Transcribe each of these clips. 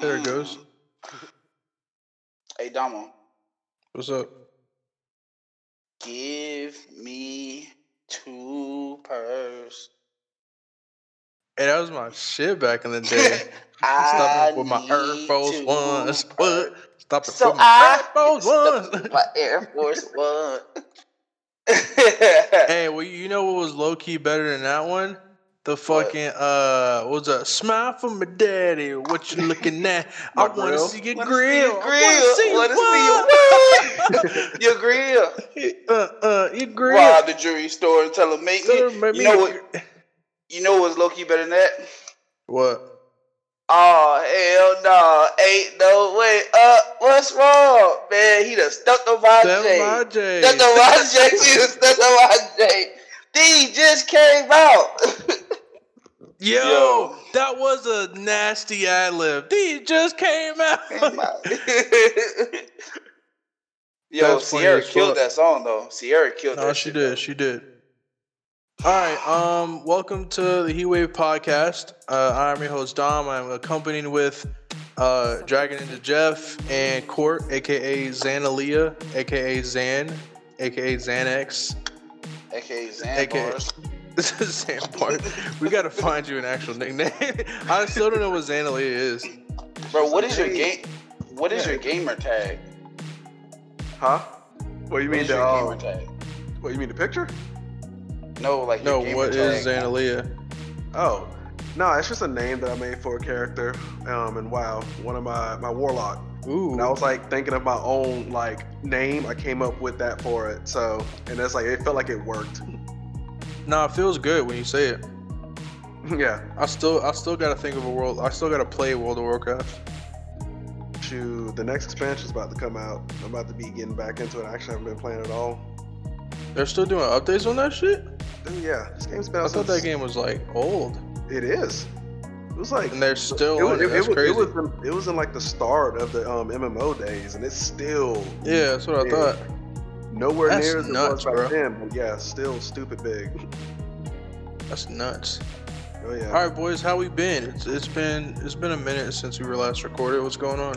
There it goes. Hey, Damo, What's up? give me two purse. Hey, that was my shit back in the day. I Stopping with my Air Force Ones. What? Stopping So with my Air Force Ones. my Air Force One. hey, well, you know what was low key better than that one? The fucking uh, what was that? Smile for my daddy. What you looking at? I want to see your Wanna grill. see your I grill. wanna see Your grill. your uh, uh, your grill. Rob the jewelry store and tell them make Tell me. make You me know what? gr- You know what's low key better than that? What? Oh hell no! Ain't no way up. What's wrong, man? He done stuck on my Seven J. my J. Stuck on my J. He done stuck on my J. D just came out. Yo, Yo. that was a nasty ad lib. D just came out. Came out. Yo, That's Sierra killed fuck. that song though. Sierra killed No, that. she shit, did. though. She did. All right. Um. Welcome to the Heat Wave podcast. Uh, I'm your host Dom. I'm accompanied with uh, Dragon into Jeff and Court, aka Xanalia, aka Xan, aka Xanax. AKA Xan AKA. This is Xanpart. we gotta find you an actual nickname. I still don't know what Xanalia is. Bro, what is your Hey. game? What is Yeah. your gamer tag? Huh? What you What mean is the your gamer um, tag? what you mean the picture? No, like No, your gamer what tag. is Xanalia? Oh. No, it's just a name that I made for a character. Um and wow, one of my my warlock. Ooh. And I was like thinking of my own like name. I came up with that for it. So and it's like it felt like it worked. Nah, it feels good when you say it. yeah. I still, I still gotta think of a world. I still gotta play World of Warcraft. Shoot, the next expansion's about to come out. I'm about to be getting back into it. I actually haven't been playing at all. They're still doing updates on that shit. Yeah, this game's been I thought that game was like old, It is. It was like and they're still it was, it. it, That's was, crazy. it was in, it was in like the start of the um, MMO days, and it's still yeah, that's what I thought. nowhere That's near as nuts, it was bro. back then. But yeah, still stupid big. That's nuts. Oh yeah. All right, boys, how we been? It's, it's been it's been a minute since we were last recorded. What's going on?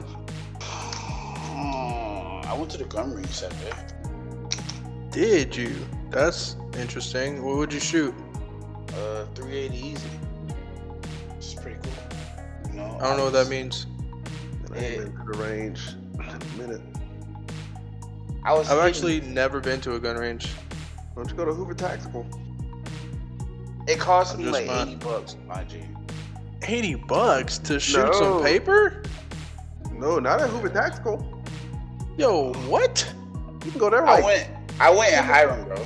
Hmm, I went to the gun range Saturday. Did you? That's interesting. What would you shoot? Uh, 380 easy. I don't know what that means. I ain't been to the range in a minute. I was. I've hitting- actually never been to a gun range. Why don't you go to Hoover Tactical? It cost I'm me like not- 80 bucks, my G. Eighty bucks to shoot some paper? No, not at Hoover Tactical. Yo, what? You can go there I went. I went in Hiram, bro.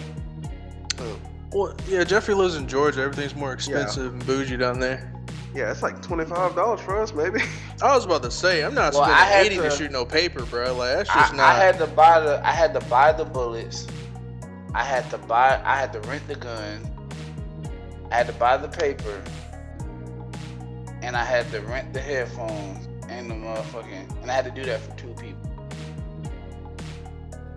Oh. Well, yeah, Jeffrey lives in Georgia. Everything's more expensive and bougie down there. Yeah, it's like twenty five dollars for us, maybe. I was about to say, I'm not Well, spending I had 80 to, to- shoot no paper, bro. Like that's I, just I not. had to buy the. I had to buy the bullets. I had to buy. I had to rent the gun. I had to buy the paper. And I had to rent the headphones and the motherfucking. And I had to do that for two people.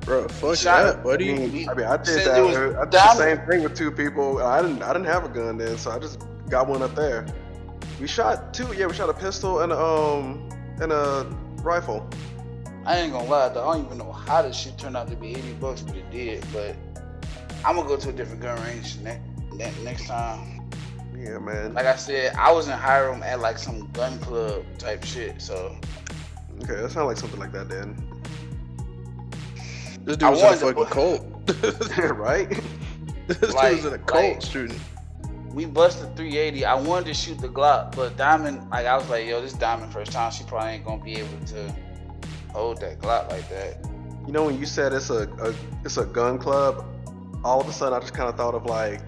bro, fuck Shot that, I buddy. mean, I mean, I did that. was I did the same thing with two people. I didn't. I didn't have a gun then, so I just got one up there. We shot two. Yeah, we shot a pistol and a, um and a rifle. I ain't gonna lie, though. I don't even know how this shit turned out to be 80 bucks, but it did. But I'm gonna go to a different gun range next, next time. Yeah, man. Like I said, I was in Hiram at like some gun club type shit. So Okay, that sounds like something like that then. This dude I was in a wanted to fucking put- cult. right? this dude was in a cult like- shooting. We busted 380. I wanted to shoot the Glock, but Diamond, like I was like, yo, this Diamond first time, she probably ain't gonna be able to hold that Glock like that. You know when you said it's a, a it's a gun club, all of a sudden I just kind of thought of like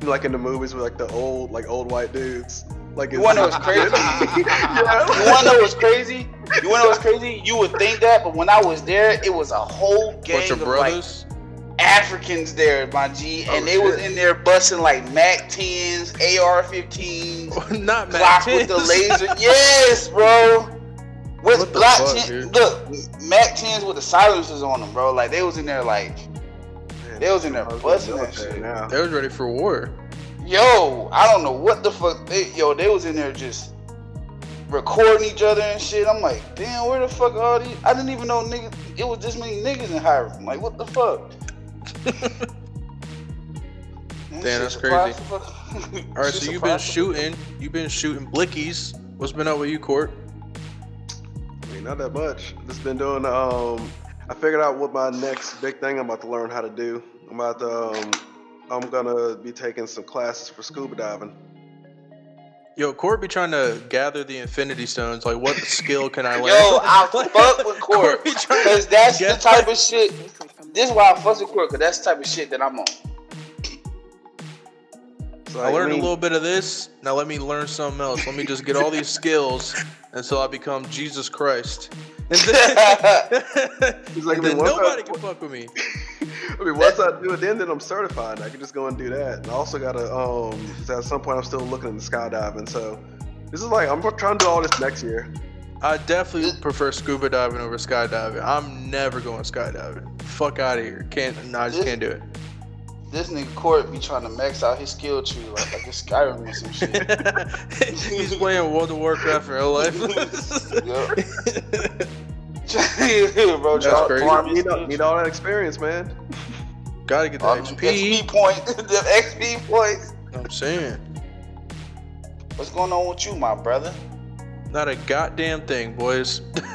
you know, like in the movies with like the old like old white dudes. Like You wanna know what's crazy? You wanna know what's crazy? You wanna know what's crazy? You would think that, but when I was there, it was a whole gang Bunch of of like brothers. Africans there, my G, oh, and Oh, they was in there busting like Mac 10s, AR 15s, Not Glock Mac with the laser. Yes, bro. With What the fuck, 10, look, Mac 10s with the silencers on them, bro. Like they was in there like, Man, They was in there was busting that shit. Now. They was ready for war. yo, I don't know what the fuck. They, yo, they was in there just recording each other and shit. I'm like, damn, where the fuck are all these? I didn't even know niggas. It was this many niggas in Hiram. I'm like, what the fuck? Damn, that's crazy. All right, so you've been shooting. You've been shooting blickies. What's been up with you, Court? I mean, not that much. Just been doing. Um, I figured out what my next big thing I'm about to learn how to do. I'm about to. Um, I'm gonna be taking some classes for scuba diving. Yo, Court be trying to gather the Infinity Stones. Like, what skill can I learn? Yo, I fuck with Court because that's the type of shit. This is why I fuck with Court because that's the type of shit that I'm on. So I learned I mean, a little bit of this. Now let me learn something else. Let me just get all these skills until I become Jesus Christ. And then, He's like, then nobody I, can fuck with me. I mean, once I do it, then then I'm certified. I can just go and do that. And I also got to um, at some point I'm still looking into skydiving. So this is like I'm trying to do all this next year. I definitely prefer scuba diving over skydiving. I'm never going skydiving. Fuck out of here. Can't. No, I just can't do it this nigga Court be trying to max out his skill tree like like a Skyrim or some shit. He's playing World of Warcraft in real life. Bro, That's crazy. Need, all, need all that experience, man. Gotta get the um, XP. XP point. the XP points. I'm saying. What's going on with you, my brother? Not a goddamn thing, boys.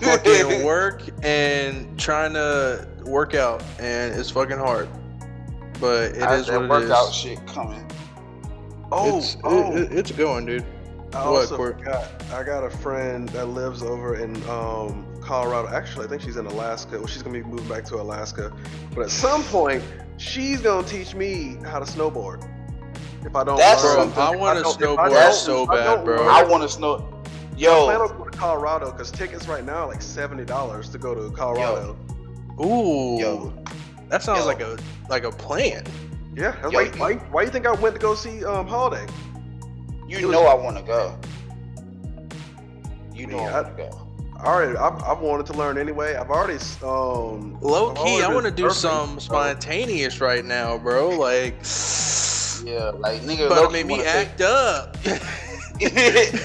fucking work and trying to work out, and it's fucking hard but it is what it workout shit coming. Oh, it's, oh. It, it's going, dude. I what, also Court? got I got a friend that lives over in um, Colorado. Actually, I think she's in Alaska. Well, she's gonna be moving back to Alaska. But at some point, she's gonna teach me how to snowboard. If I don't, That's bro, I want to snowboard so bad, bro. I want to snow. Yo, I plan on going to Colorado because tickets right now are like seventy dollars to go to Colorado. Yo. Ooh. Yo. That sounds Yo. like a like a plan. Yeah. Yo, why, why, why you think I went to go see um Holiday? You know I want to go. You know I, I want to go. Alright, I've, I've wanted to learn anyway. I've already um low key. I want to do some spontaneous right now, bro. Like yeah, like nigga, but made me act take... up.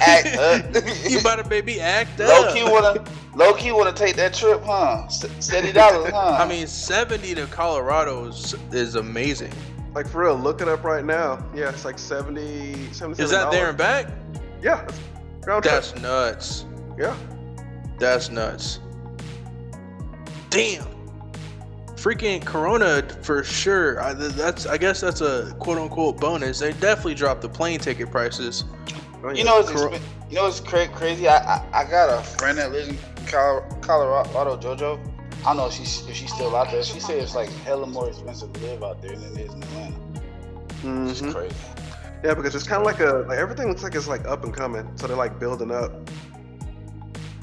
act up. you better to make me act up. Low key wanna Low key want to take that trip, huh? Seventy dollars, huh? I mean, seventy to Colorado is, is amazing. Like for real, look it up right now. Yeah, it's like 70 70 Is that there and back? Yeah. That's trip. That's nuts. Yeah. That's nuts. Damn. Freaking Corona for sure. I, that's I guess that's a quote unquote bonus. They definitely dropped the plane ticket prices. Oh, yeah. You know, it's Cor- you know what's cra- crazy? I, I, I got a friend that lives in Colorado, JoJo. I don't know if she's if she's still out there. She said it's like hella more expensive to live out there than it is in Atlanta. Mm-hmm. It's crazy. Yeah, because it's kind of like a like everything looks like it's like up and coming, so they're like building up.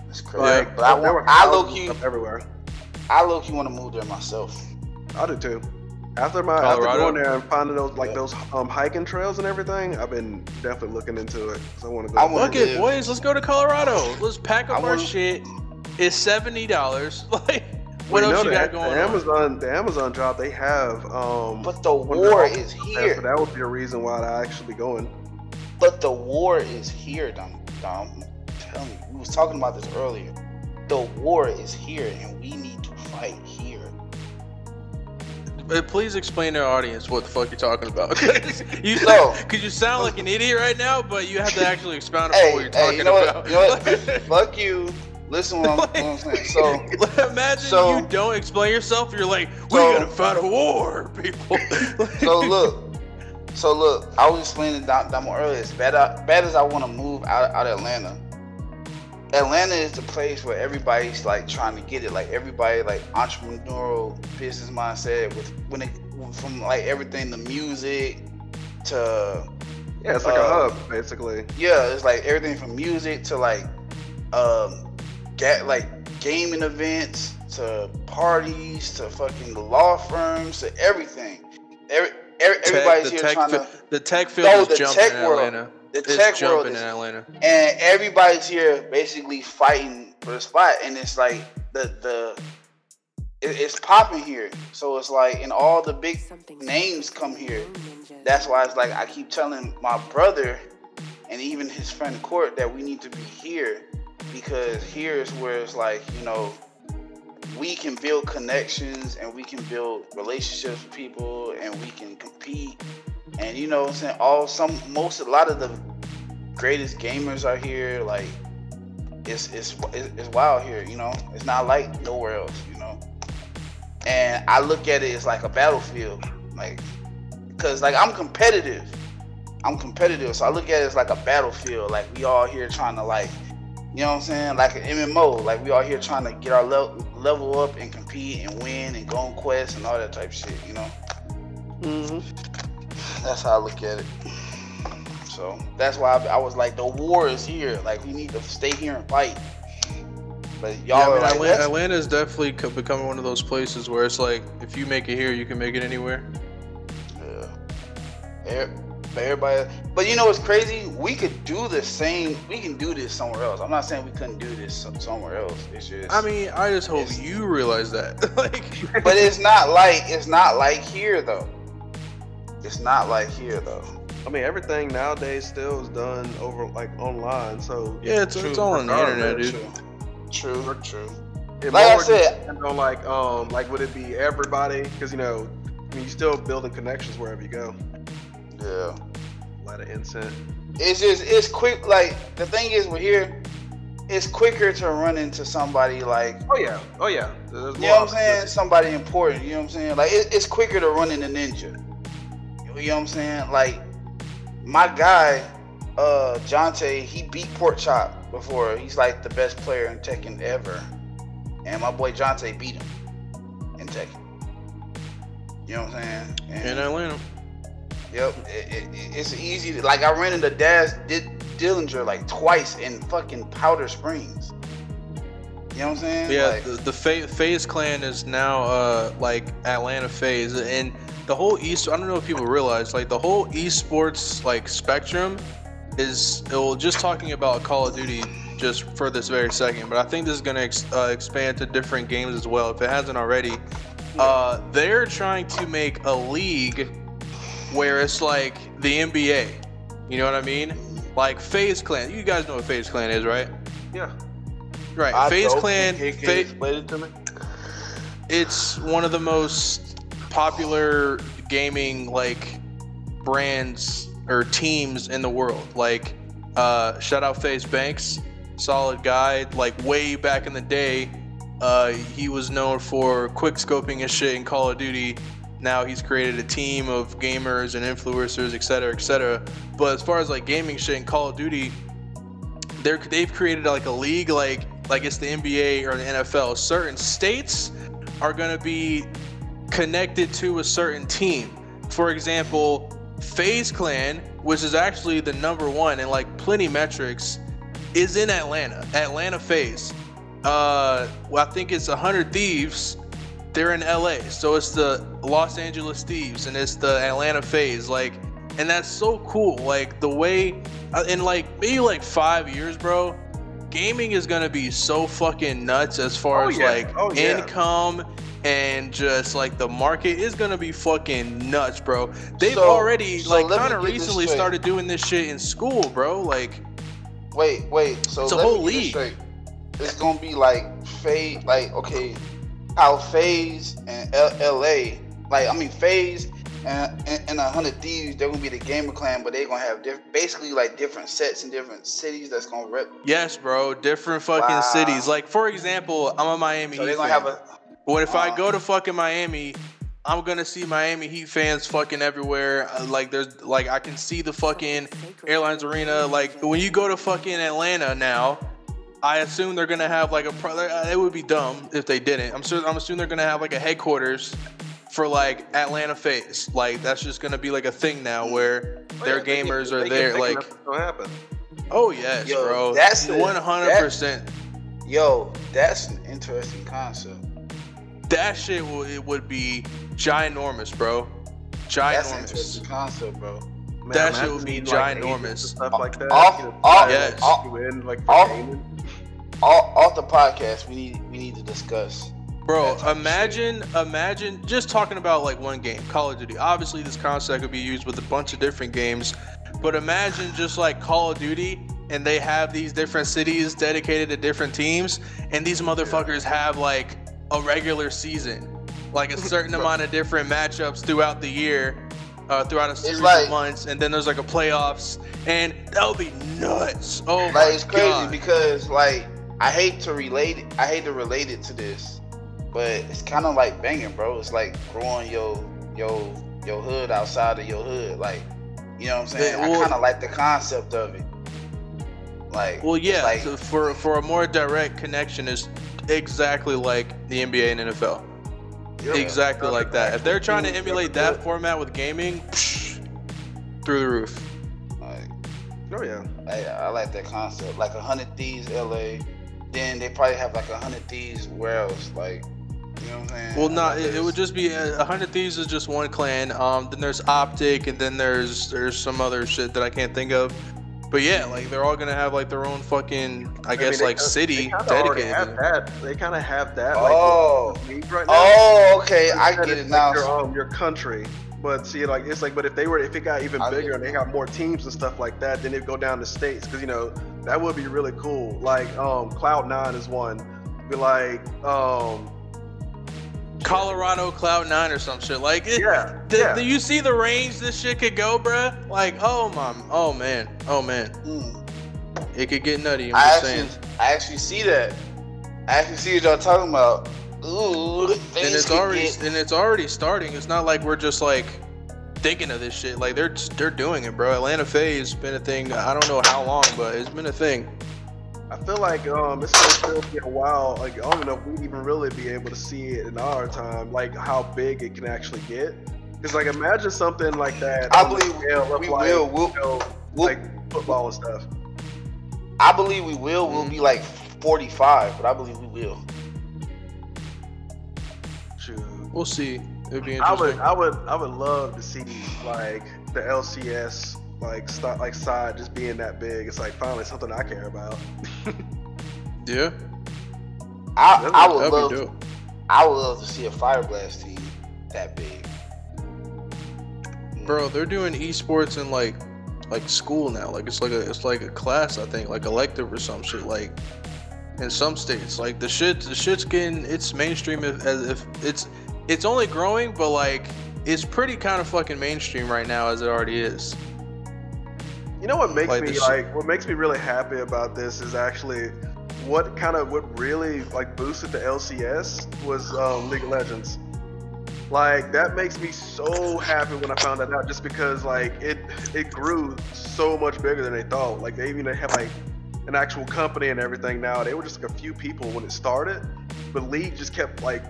It's crazy. Like, but I, want, I low key everywhere. I look, you want to move there myself. I do too. After my Colorado? after going there and finding those like yeah. those um, hiking trails and everything, I've been definitely looking into it. So I want to go. I Look it, boys. Let's go to Colorado. Let's pack up I our wanna... shit. It's seventy dollars. Like, what well, else you got going the Amazon, The Amazon job they have. Um, but the war is here. So that would be a reason why I actually be going. But the war is here, Dom. Dom, tell me. We was talking about this earlier. The war is here, and we fight here. Please explain to our audience what the fuck you're talking about. you no. Cause you sound like an idiot right now, but you have to actually expound upon hey, what you're talking hey, you know about. What, you know what? fuck you. Listen what I'm, what I'm saying. So imagine so, you don't explain yourself. You're like, we so, gotta fight a war, people. so look, so look, I was explaining to Damo earlier. As bad, bad as I want to move out, out of Atlanta, Atlanta is the place where everybody's like trying to get it. Like everybody like entrepreneurial business mindset with when it from like everything the music to yeah, it's like uh, a hub basically. Yeah, it's like everything from music to like um get like gaming events to parties to fucking law firms to everything. Every, every everybody's here trying fi- to the tech field no, is jumping tech in world. Atlanta the it's tech world is, in Atlanta, and everybody's here basically fighting for the spot, and it's like the the it, it's popping here. So it's like, and all the big names come here. That's why it's like I keep telling my brother, and even his friend Court that we need to be here because here is where it's like you know we can build connections and we can build relationships with people and we can compete and you know I'm saying all some most a lot of the greatest gamers are here like it's it's it's wild here you know it's not like nowhere else you know and I look at it as like a battlefield like because like I'm competitive I'm competitive so I look at it as like a battlefield like we all here trying to like you know what I'm saying? Like an MMO. Like we all here trying to get our level level up and compete and win and go on quests and all that type of shit, you know? Mm-hmm. That's how I look at it. So that's why I, I, was like, the war is here. Like we need to stay here and fight. But y'all yeah, I mean, like, Atlanta, Atlanta is definitely becoming one of those places where it's like, if you make it here, you can make it anywhere. Yeah. Everybody, but you know what's crazy? We could do the same. We can do this somewhere else. I'm not saying we couldn't do this somewhere else. It's just. I mean, I just hope you realize that. like, but it's not like it's not like here though. It's not like here though. I mean, everything nowadays still is done over like online. So yeah, it's, it's all on the internet, dude. True, true. true. It like I said, on like um like would it be everybody? Because you know, I mean, you're still building connections wherever you go. Yeah. A lot of incense. It's just it's quick. Like the thing is, we're here. It's quicker to run into somebody like. Oh yeah. Oh yeah. There's you know what I'm saying? Somebody important. You know what I'm saying? Like it, it's quicker to run into ninja. You know what I'm saying? Like my guy, uh, Jonte, he beat Pork Chop before. He's like the best player in Tekken ever, and my boy Jonte beat him in Tekken. You know what I'm saying? And, in Atlanta. Yep, it, it, it's easy. To, like I ran into Daz Dillinger like twice in fucking Powder Springs. You know what I'm saying? Yeah, like, the, the FaZe clan is now uh like Atlanta FaZe, and the whole East. I don't know if people realize like the whole esports like spectrum is. Well, just talking about Call of Duty just for this very second, but I think this is gonna ex, uh, expand to different games as well if it hasn't already. Uh, they're trying to make a league where it's like the NBA. You know what I mean? Like FaZe Clan. You guys know what FaZe Clan is, right? Yeah. Right. I FaZe Clan. FaZe, explain it to me. It's one of the most popular gaming like brands or teams in the world. Like, uh, shout out FaZe Banks, solid guy. Like way back in the day, uh, he was known for quick scoping his shit in Call of Duty now he's created a team of gamers and influencers, etc., etc. But as far as like gaming shit and Call of Duty, they're they've created like a league like like it's the NBA or the NFL. Certain states are gonna be connected to a certain team. For example, FaZe Clan, which is actually the number one in like plenty metrics, is in Atlanta. Atlanta FaZe. Uh, well, I think it's 100 Thieves they're in LA. So it's the Los Angeles Thieves and it's the Atlanta FaZe. Like, and that's so cool. Like the way, uh, in like maybe like five years, bro, gaming is gonna be so fucking nuts as far oh, as yeah. like oh, yeah. income and just like the market is gonna be fucking nuts, bro. They've so, already so like kind of recently started doing this shit in school, bro. Like, wait, wait. So it's a whole league. It's gonna be like fade, like okay, how FaZe and L- LA, like I mean FaZe and, and, a hundred thieves, they're gonna be the gamer clan, but they're gonna have diff- basically like different sets in different cities that's gonna rep. Yes, bro, different fucking wow. cities. Like for example, I'm a Miami. So they're gonna have a. What if I go to fucking Miami? I'm gonna see Miami Heat fans fucking everywhere. Uh, like there's like I can see the fucking airlines arena. Like when you go to fucking Atlanta now, I assume they're gonna have like a. Uh, it would be dumb if they didn't. I'm sure. I'm assuming they're gonna have like a headquarters for like Atlanta FaZe. Like that's just gonna be like a thing now where oh, their yeah, gamers can, are there. Like, happen. Oh yes, yo, bro. That's one hundred percent. Yo, that's an interesting concept. That shit will it would be ginormous, bro. Ginormous. That's an concept, bro. Man, that shit would be like ginormous. Stuff oh, like that. Oh, off, oh, you know, off, yes. off, in, like off, off, off the podcast, we need we need to discuss. Bro, imagine imagine just talking about like one game, Call of Duty. Obviously, this concept could be used with a bunch of different games, But imagine just like Call of Duty and they have these different cities dedicated to different teams, and these motherfuckers have like a regular season, like a certain amount of different matchups throughout the year, uh, throughout a series like- of months, and then there's like a playoffs, and that would be nuts. Oh my Like it's crazy god! because like I hate to relate it. I hate to relate it to this, but it's kind of like banging, bro. It's like growing your your your hood outside of your hood. Like you know what I'm saying? Well- I kind of like the concept of it. Like well, yeah, like, so for for a more direct connection is exactly like the NBA and NFL. Yeah. Exactly like that. If they're trying to emulate teams that format with gaming, through the roof. like Oh yeah. I, I like that concept. Like a hundred thieves, LA. Then they probably have like a hundred thieves where else? Like you know what I'm saying? Well, not. like it, it would just be uh, a hundred thieves is just one clan. Um, then there's Optic, and then there's there's some other shit that I can't think of. But yeah, like they're all gonna have like their own fucking, I guess, mean, they like kinda- city They kinda dedicated. have that. They kind of have that. Oh. like, with right now. Oh, okay, I get it's it like now. Your, um, your country. But see, like it's like, but if they were, if it got even I bigger and they got more teams and stuff like that, then it'd go down to states because you know that would be really cool. Like um, Cloud Nine is one. Be like um, Colorado Cloud Nine or some shit. Like, it, yeah, the, yeah. do you see the range this shit could go, bruh? Like, oh my, oh man, oh man, Hmm. it could get nutty. I'm I just actually, saying. I actually see that. I actually see what y'all talking about. Ooh, And it's already, and it's already starting. It's not like we're just like thinking of this shit. Like they're they're doing it, bro. Atlanta FaZe has been a thing. I don't know how long, but it's been a thing. I feel like um, it's gonna still be a while. Like I don't even know if we even really be able to see it in our time. Like how big it can actually get. Cause like imagine something like that. I believe scale we like, will. We'll, you know, we'll, like football and stuff. I believe we will. We'll be like 45, but I believe we will. Shoot. We'll see. It'd be interesting. I would, I would, I would love to see like the LCS like st- like side just being that big. It's like finally something I care about. yeah, I, I would that'd love. be dope. I would love to see a Fire Blast team that big. Bro, they're doing esports in like like school now. Like it's like a it's like a class, I think, like elective or some shit. Like in some states, like the shit the shit's getting it's mainstream if, as if it's it's only growing, but like it's pretty kind of fucking mainstream right now as it already is. You know what makes me like what makes me really happy about this is actually what kind of what really like boosted the LCS was um, League of Legends. Like that makes me so happy when I found that out, just because like it it grew so much bigger than they thought. Like they even have like an actual company and everything now. They were just like a few people when it started, but League just kept like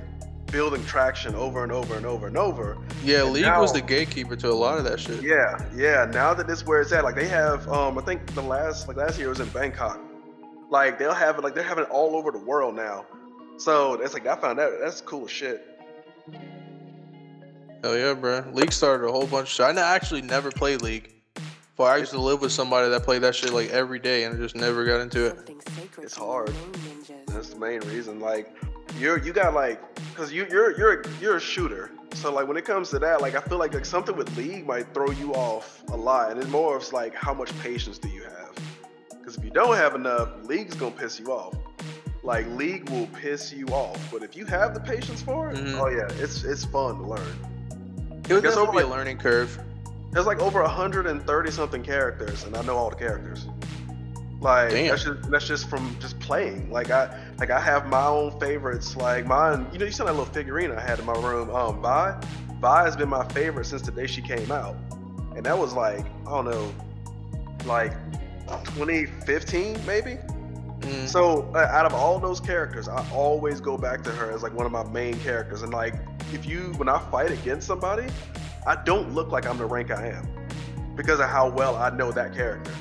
building traction over and over and over and over. Yeah, And League was the gatekeeper to a lot of that shit. Yeah, yeah. Now that this where it's at, like they have, um, I think the last, like last year was in Bangkok. Like they'll have it, like they're having it all over the world now. So that's like I found that that's cool as shit. Hell yeah, bro. League started a whole bunch of shit. I n- actually never played League. But I used to live with somebody that played that shit like every day and I just never got into it. It's hard. That's the main reason. Like you're you got like, cause you you're you're you're a shooter. So like when it comes to that, like I feel like like something with League might throw you off a lot, and it's more of like how much patience do you have? Because if you don't have enough, League's gonna piss you off. Like League will piss you off, but if you have the patience for it, Mhm. oh yeah, it's it's fun to learn. It would definitely be a learning curve. There's like over 130 something characters, and I know all the characters. Like Damn. that's just that's just from just playing. Like I like I have my own favorites. Like mine, you know, you saw that little figurine I had in my room. Um, Vi, Vi has been my favorite since the day she came out, and that was like I don't know, like 2015 maybe. Mm. So uh, out of all those characters, I always go back to her as like one of my main characters. And like, if you when I fight against somebody, I don't look like I'm the rank I am because of how well I know that character.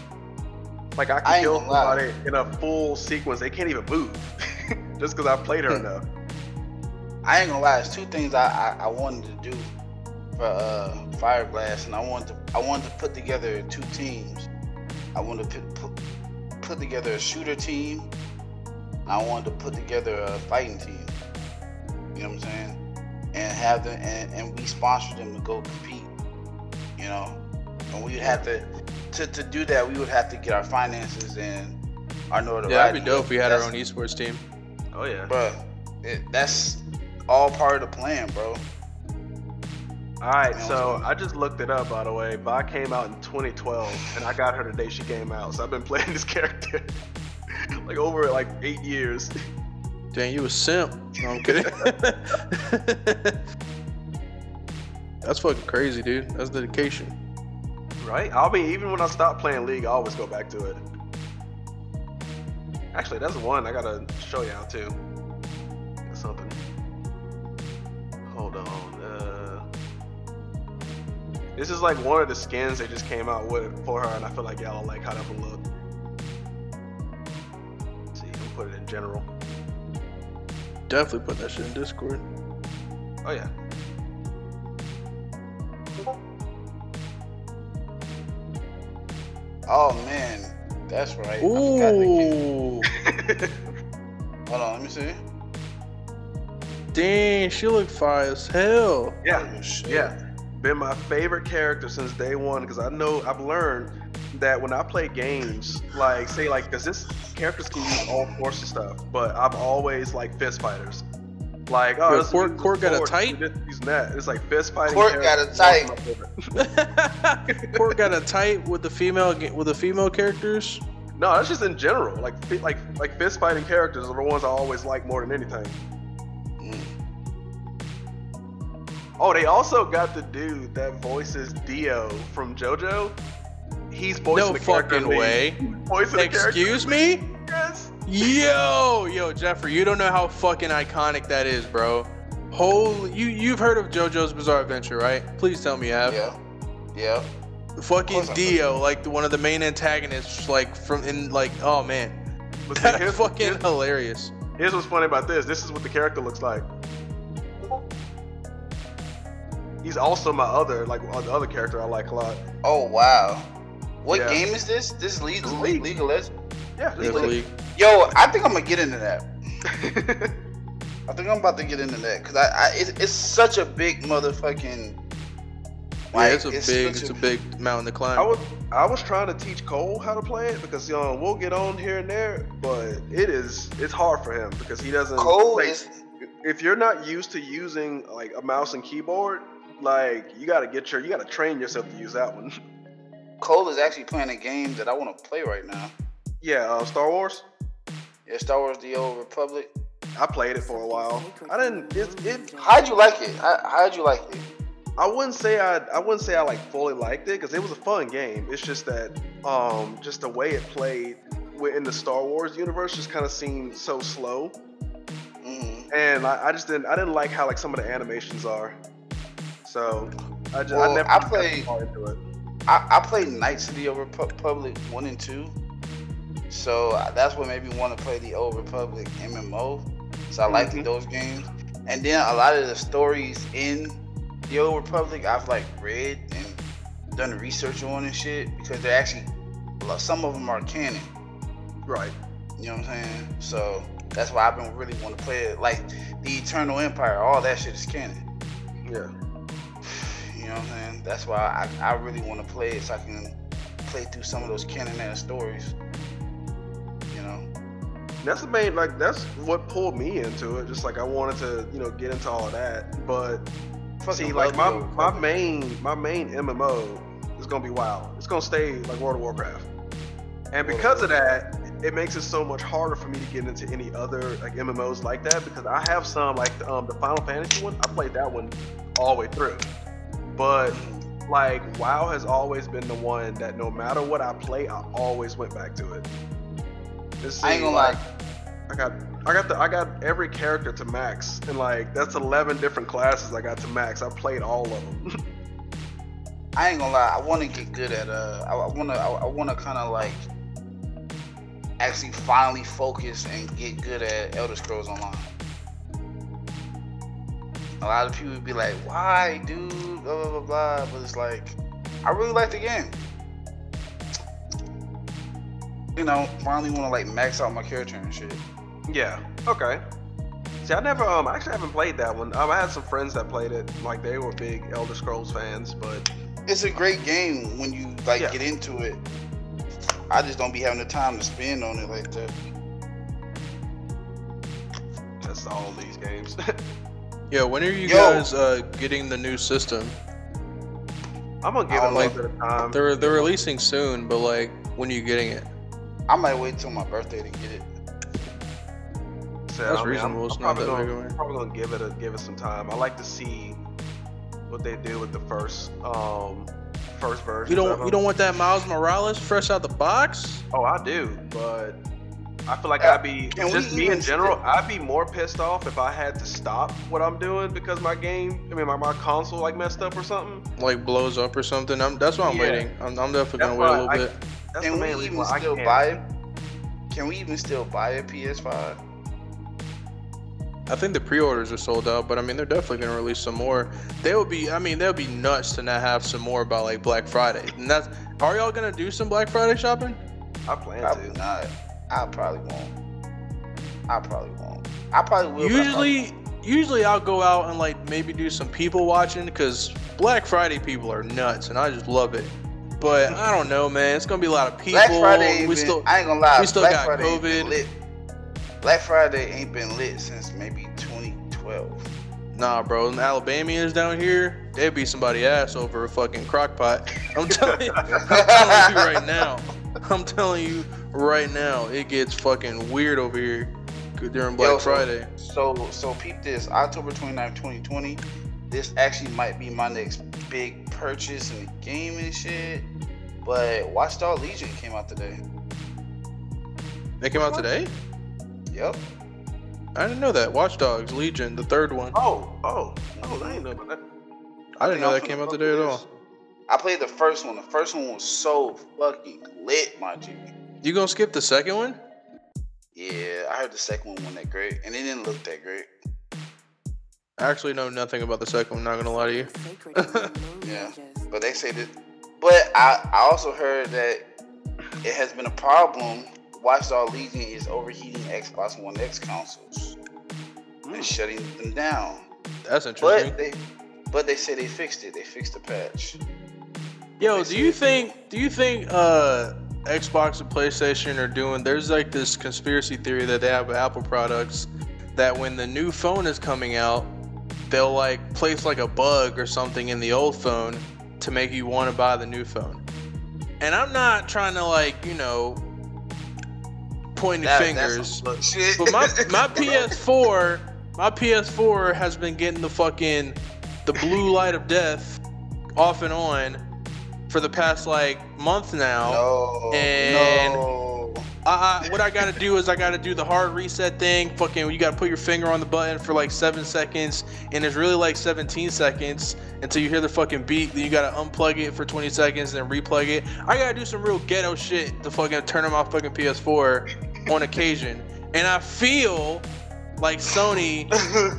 Like I I can ain't kill somebody in a full sequence; they can't even move just because I played her Hmm. enough. I ain't gonna lie. It's two things I, I, I wanted to do for uh, Fire Blast, and I wanted to I wanted to put together two teams. I wanted to put, put put together a shooter team. I wanted to put together a fighting team. You know what I'm saying? And have them and, and we sponsored them to go compete. You know, and we'd have to to, to do that, we would have to get our finances and our notoriety. Yeah, that'd be dope if we had our own esports team. Oh yeah. Bro, it, that's all part of the plan, bro. All right, Man, so I just looked it up by the way. Vi came out in 2012, and I got her the day she came out. So I've been playing this character like over like eight years. Dang, you a simp. No, I'm kidding. That's fucking crazy, dude. That's dedication. Right? I mean, even when I stop playing League, I always go back to it. Actually, that's one I gotta show y'all too. Got something. Hold on. Uh, this is like one of the skins they just came out with for her, and I feel like y'all like how that would look. Let's see, I'm put it in general. Definitely put that shit in Discord. Oh yeah. Oh man, that's right. I forgot the kid. Ooh. Hold on, let me see. Dang, she look fire as hell. yeah. Oh. Yeah, been my favorite character since day one because I know I've learned that when I play games, like say like because this characters can use all sorts of stuff, but I've always like fist fighters. Like oh, Yo, this- Court- Court got a tight? this- Using that, it's like fist fighting. Court got a tight. my. Court got a tight with the female with the female characters. No, that's just in general. Like like like fist fighting characters are the ones I always like more than anything. Mm. Oh, they also got the dude that voices Dio from JoJo. He's voicing No the character in fucking way. Voicing the character. Excuse me? Yes. Yo, yo, Jeffrey, you don't know how fucking iconic that is, bro. Holy, you you've heard of JoJo's Bizarre Adventure, right? Please tell me you have. Yeah. Yeah. Fucking course Dio, like one of the main antagonists, like from in like, oh man, But see, that's here's, fucking here's, hilarious. here's what's funny about this. This is what the character looks like. He's also my other, like the other character I like a lot. Oh wow. What Yeah. game is this? This is League, This is League. League. League of Legends. Yeah, this League. Yo, I think I'm gonna get into that. I think I'm about to get into that because I, I it, it's such a big motherfucking. Yeah, it's a it's big, it's a- a big mountain to climb. I was I was trying to teach Cole how to play it because you know we'll get on here and there, but it is it's hard for him because he doesn't. Cole like, is if you're not used to using like a mouse and keyboard, like you got to get your you got to train yourself to use that one. Cole is actually playing a game that I want to play right now. Yeah, uh, Star Wars. Yeah, Star Wars: The Old Republic. I played it for a while. I didn't. It, it How'd you like it? How, how'd you like it? I wouldn't say I I wouldn't say I like fully liked it because it was a fun game. It's just that um just the way it played within the Star Wars universe just kind of seemed so slow, hmm and I, I just didn't I didn't like how like some of the animations are. So I just Well, I never I played-. I, I played Knights of the Old Republic one and two, so uh, that's what made me want to play the Old Republic MMO. So I liked Mhm. those games, and then a lot of the stories in the Old Republic I've like read and done research on and shit because they're actually some of them are canon. Right. You know what I'm saying? So that's why I've been really want to play it. Like the Eternal Empire, all that shit is canon. Yeah. You know what I'm saying? That's why I, I really want to play it so I can play through some of those canon ass stories. That's the main like that's what pulled me into it. Just like I wanted to you know get into all of that, but See, like my my main my main MMO is gonna be WoW. It's gonna stay like World of Warcraft, and because of that, it makes it so much harder for me to get into any other like MMOs like that because I have some like um, the Final Fantasy one. I played that one all the way through, but like WoW has always been the one that no matter what I play, I always went back to it. This I ain't gonna like- lie. I got I got the I got every character to max and like that's 11 different classes I got to max. I played all of them. I ain't gonna lie. I want to get good at uh. I want to. I, I want to kind of like actually finally focus and get good at Elder Scrolls Online. A lot of people would be like, "Why, dude?" Blah blah blah blah. But it's like, I really like the game. You know, finally want to like max out my character and shit. Yeah. Okay. See, I never um I actually haven't played that one. Um, I had some friends that played it. Like they were big Elder Scrolls fans, but it's a great game when you like Yeah. get into it. I just don't be having the time to spend on it like that. That's all these games. Yeah, when are you Yo. guys uh, getting the new system? I'm gonna give it a like- little bit of time. They're they're releasing soon, but like when are you getting it? I might wait till my birthday to get it. So, That's I mean, reasonable. I'm, It's I'm probably gonna, of a- probably gonna give it a give it some time. I like to see what they do with the first um first version. You don't you don't want that Miles Morales fresh out the box? Oh, I do, but I feel like Uh, I'd be just me in general. I'd be more pissed off if I had to stop what I'm doing because my game, I mean, my, my console like messed up or something. Like blows up or something? I'm, that's why I'm Yeah. waiting. I'm, I'm definitely That's gonna wait a little I- bit. That's Can the main we even why still can't. buy it? Can we even still buy a PS5? I think the pre-orders are sold out, but I mean they're definitely gonna release some more. They will be, I mean, they'll be nuts to not have some more about like Black Friday. And that's, are y'all gonna do some Black Friday shopping? I plan Probably to. not. I probably won't. I probably won't. I probably will. but I probably Usually, usually I'll go out and like maybe do some people watching because Black Friday people are nuts, and I just love it. But I don't know, man. It's gonna be a lot of people. Black Friday ain't we been, still, I ain't gonna lie. we still Black got Friday ain't been COVID. Lit. Black Friday ain't been lit since maybe 2012. Nah, bro. And Alabamians down here, they'd be somebody ass over a fucking crock pot. I'm telling you, I'm telling you right now. I'm telling you right now, it gets fucking weird over here during Black Yo, so- Friday. So so peep this. October 29th, 2020. This actually might be my next big purchase in the game and shit. But Watch Dogs Legion came out today. They came out today? Yep. I didn't know that. Watch Dogs Legion, the third one. Oh, oh, oh! I ain't know about that. I didn't know that came out today at all. I played the first one. The first one was so fucking lit, my G. You gonna skip the second one? Yeah, I heard the second one wasn't that great, and it didn't look that great. I actually know nothing about the second one. Not gonna lie to you. Yeah. But they say that. But I, I also heard that it has been a problem. Watch Dogs Legion is overheating Xbox One X consoles and shutting them down. That's interesting. But they, but they say they fixed it. They fixed the patch. Yo, do you think? Do you think uh, Xbox and PlayStation are doing? There's like this conspiracy theory that they have Apple products that when the new phone is coming out, they'll like place like a bug or something in the old phone to make you want to buy the new phone. And I'm not trying to like you know point That- fingers. That's some look shit. But my my PS4, my PS4 has been getting the fucking the blue light of death off and on for the past like month now. no, And- no. I, I, what I gotta do is I gotta do the hard reset thing. Fucking, you gotta put your finger on the button for like seven seconds, and it's really like 17 seconds until you hear the fucking beat. Then you gotta unplug it for 20 seconds, and then replug it. I gotta do some real ghetto shit to fucking turn on my fucking PS4 on occasion, and I feel like Sony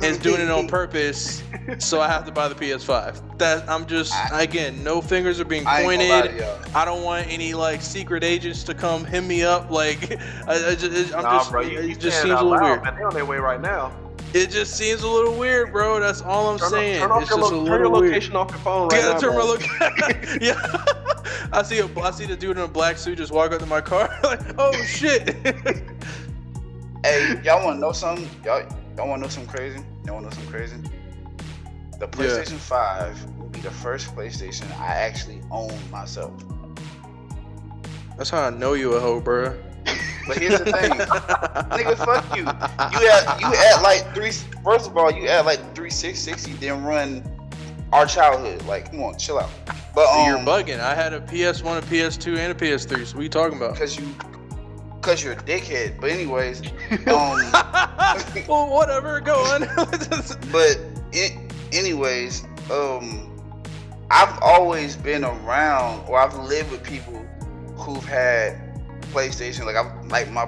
is doing it on purpose, so I have to buy the PS5. That I'm just I- again, no fingers are being I ain't gonna lie pointed. y'all. I don't want any like secret agents to come hit me up. Like, I, I just, I'm nah, just, bro, it, you, it just seems a little loud, weird. Man, they're on their way right now. It just seems a little weird, bro. That's all I'm Turn, saying. turn off it's your, just lo- turn your little weird. location off your phone right yeah, now. turn my bro. yeah, I see a, I see the dude in a black suit just walk up to my car. like, oh shit. Hey, y'all want to know something? Y'all, y'all want to know something crazy? Y'all want to know something crazy? The PlayStation 5 will be the first PlayStation I actually own myself. That's how I know you a hoe, bro. But here's the thing, nigga, fuck you. You at you at like three. First of all, you at like three six sixty, then run our childhood. Like, come on, chill out. But um, You're bugging. I had a PS1, a PS2, and a PS3. So what are you talking about? Cause you, cause you're a dickhead. But anyways, um. well, whatever. Go on. But it, anyways, um, I've always been around, or I've lived with people who've had PlayStation. Like I, like my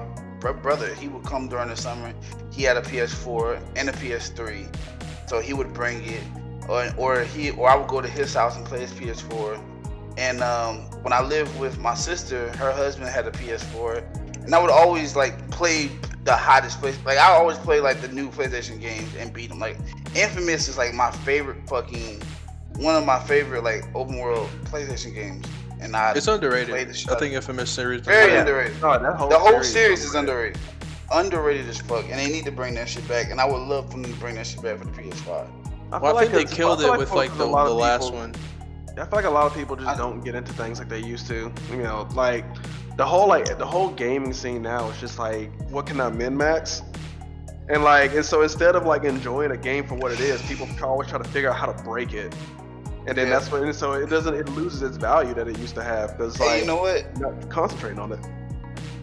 brother, he would come during the summer. He had a PS4 and a PS3, so he would bring it, or or he, or I would go to his house and play his PS4. And um, when I lived with my sister, her husband had a PS4, and I would always like play the hottest place. Like I always play like the new PlayStation games and beat them. Like Infamous is like my favorite fucking one of my favorite like open world PlayStation games, and I It's underrated. played the shit I think Infamous series. very Yeah. underrated. No, that whole The whole series series is underrated. Underrated as fuck, and they need to bring that shit back. And I would love for them to bring that shit back for the PS5. I, Well, I think they killed it with like the, the last people- one. I feel like a lot of people just I- don't get into things like they used to. You know, like the whole like the whole gaming scene now is just like, what can I min max? And like, and so instead of like enjoying a game for what it is, people always try to figure out how to break it. And then Yeah. that's what, and so it doesn't, it loses its value that it used to have because like Hey, you know what? you're not concentrating on it.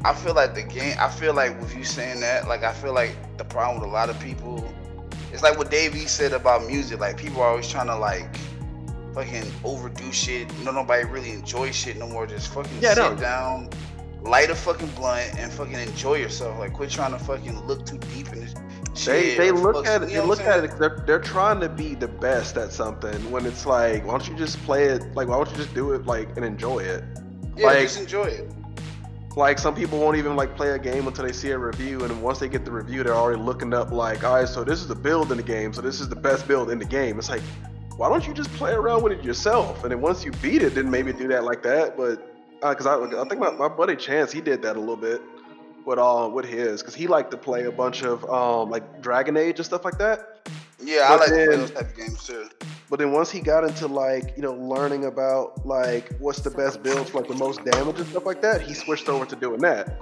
I feel like the game. I feel like with you saying that, like I feel like the problem with a lot of people, it's like what Dave East said about music. Like people are always trying to like fucking overdo shit. No, nobody really enjoy shit no more. Just fucking Yeah, sit no. down, light a fucking blunt, and fucking enjoy yourself. Like quit trying to fucking look too deep in this They shit. they or look at it. you They look at it. They're they're trying to be the best at something. When it's like, why don't you just play it? Like, why don't you just do it like and enjoy it? Yeah, like- just enjoy it. Like some people won't even like play a game until they see a review, and once they get the review, they're already looking up like, all right, so this is the build in the game, so this is the best build in the game. It's like, why don't you just play around with it yourself? And then once you beat it, then maybe do that like that. But because I, I think my, my buddy Chance, he did that a little bit with uh with his, because he liked to play a bunch of um like Dragon Age and stuff like that. Yeah, I But like to play then- those type of games too. But then once he got into like, you know, learning about like what's the best build for like the most damage and stuff like that, he switched over to doing that.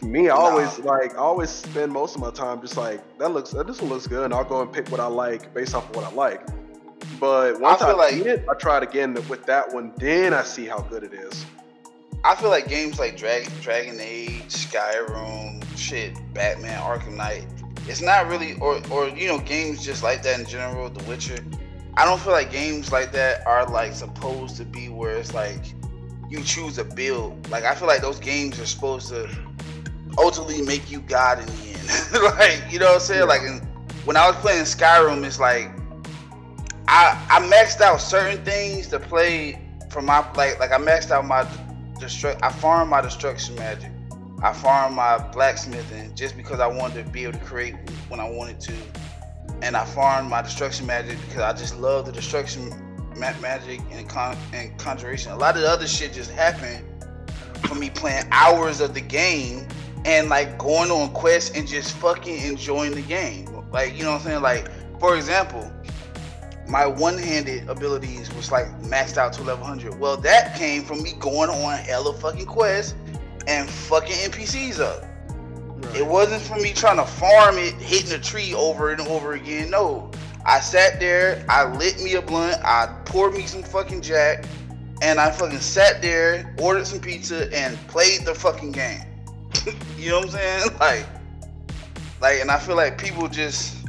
Me, I always like I always spend most of my time just like that looks this one looks good and I'll go and pick what I like based off of what I like. But once I, feel like- beat it, I try it again with that one, then I see how good it is. I feel like games like Dragon, Dragon Age, Skyrim, shit, Batman, Arkham Knight. It's not really, or or you know, games just like that in general. The Witcher. I don't feel like games like that are like supposed to be where it's like you choose a build. Like I feel like those games are supposed to ultimately make you God in the end. like you know what I'm saying? Yeah. Like in, when I was playing Skyrim, it's like I I maxed out certain things to play for my like like I maxed out my destruct. I farmed my destruction magic. I farmed my blacksmithing just because I wanted to be able to create when I wanted to, and I farmed my destruction magic because I just love the destruction ma- magic and con- and conjuration. A lot of the other shit just happened for me playing hours of the game and like going on quests and just fucking enjoying the game. Like you know what I'm saying? Like for example, my one-handed abilities was like maxed out to level 100. Well, that came from me going on hella fucking quests and fucking NPCs up. It wasn't for me trying to farm it, hitting a tree over and over again. No, I sat there, I lit me a blunt, I poured me some fucking jack, and I fucking sat there, ordered some pizza, and played the fucking game. you know what I'm saying? Like, like, and I feel like people just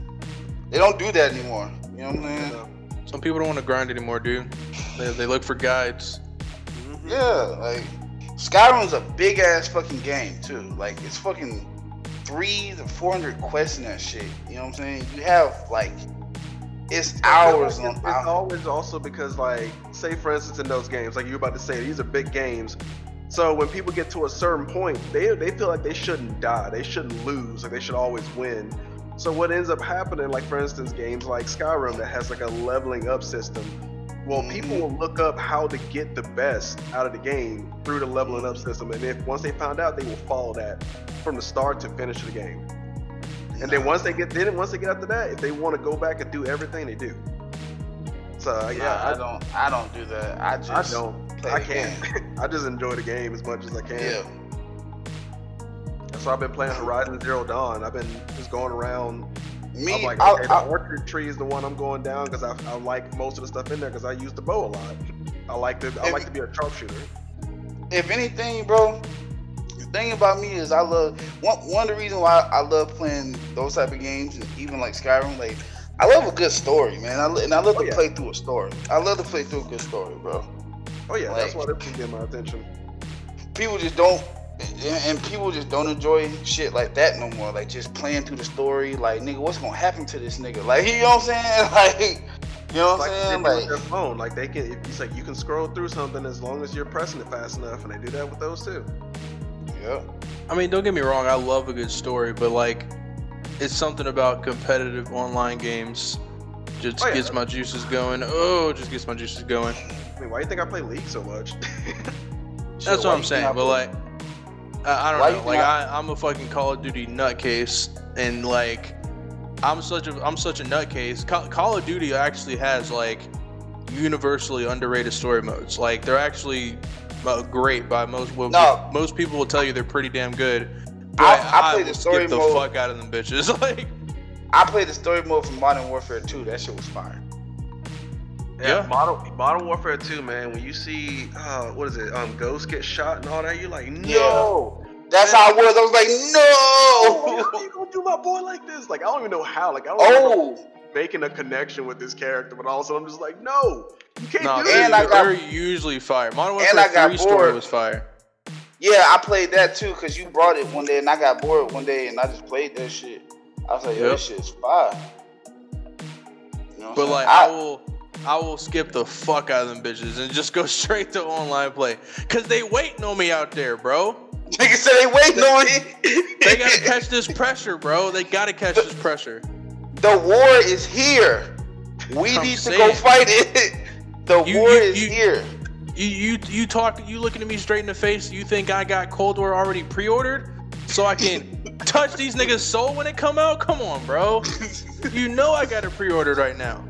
they don't do that anymore. You know what I'm saying? Some people don't want to grind anymore, dude. They, they look for guides. Yeah, like Skyrim's a big ass fucking game too. Like it's fucking three to four hundred quests in that shit. You know what I'm saying? You have like it's hours It's, on it's hours. always also because like, say for instance in those games, like you're about to say, these are big games. So when people get to a certain point, they they feel like they shouldn't die, they shouldn't lose, like they should always win. So what ends up happening, like for instance, games like Skyrim that has like a leveling up system. Well, people will look up how to get the best out of the game through the leveling up system, and if once they found out, they will follow that from the start to finish of the game. And then once they get then once they get after that, if they want to go back and do everything, they do. So uh, yeah, yeah, I, don't I don't do that. I just I, I don't. play I can't. I just enjoy the game as much as I can. Yeah. So I've been playing Horizon Zero Dawn. I've been just going around. Me, I'm like, I, okay, the orchard tree is the one I'm going down because I, I like most of the stuff in there because I use the bow a lot. I like to I If- like to be a sharpshooter. if anything, bro, the thing about me is I love one one of the reasons why I love playing those type of games, and even like Skyrim, like I love a good story, man. I, and I love Oh, to yeah. play through a story. I love to play through a good story, bro. Oh yeah, that's why Like- this can get my attention. People just don't, and, and people just don't enjoy shit like that no more. Like just playing through the story, like nigga, what's gonna happen to this nigga? Like you know what I'm saying? Like you know what I'm they saying? do with Like their phone, like they can. It's like you can scroll through something as long as you're pressing it fast enough, and they do that with those too. yeah. I mean, don't get me wrong. I love a good story, but like, it's something about competitive online games Just Oh, yeah. gets my juices going. Oh, just gets my juices going. I mean, why do you think I play League so much? That's why what I'm saying. But play- like, I, I don't Why know. Like I- I, I'm a fucking Call of Duty nutcase, and like, I'm such a I'm such a nutcase. Call, Call of Duty actually has like universally underrated story modes. Like they're actually uh, great by most. Well, No. most people will tell you they're pretty damn good. But I- I played will the story skip the mode. fuck out of them bitches. Like, I played the story mode from Modern Warfare 2. That shit was fire. Yeah. Modern Modern Warfare 2, man. When you see, uh, what is it, um, Ghost get shot and all that, you're like, no. Yo, that's how I was. I was like, Oh, how no. you gonna do my boy like this? Like I don't even know how. Like I don't remember Oh, making a connection with this character, but all of a sudden I'm just like, no, you can't no, do they're, And I got- they're usually fire. Modern And I Warfare got 3 story was fire. yeah, I played that too because you brought it one day and I got bored one day and I just played that shit. I was like, yo, Yep. this shit's fire. You know But I'm like saying? I, will I will skip the fuck out of them bitches and just go straight to online play. Cause they waiting on me out there, bro. Nigga said they waiting on it. They gotta catch this pressure, bro. They gotta catch this pressure. The war is here. We I'm need to go fight it. The You- war you- is you- here. You you you talk you looking at me straight in the face, you think I got Cold War already pre-ordered? So I can touch these niggas' soul when it come out? Come on, bro. You know I got it pre-ordered right now.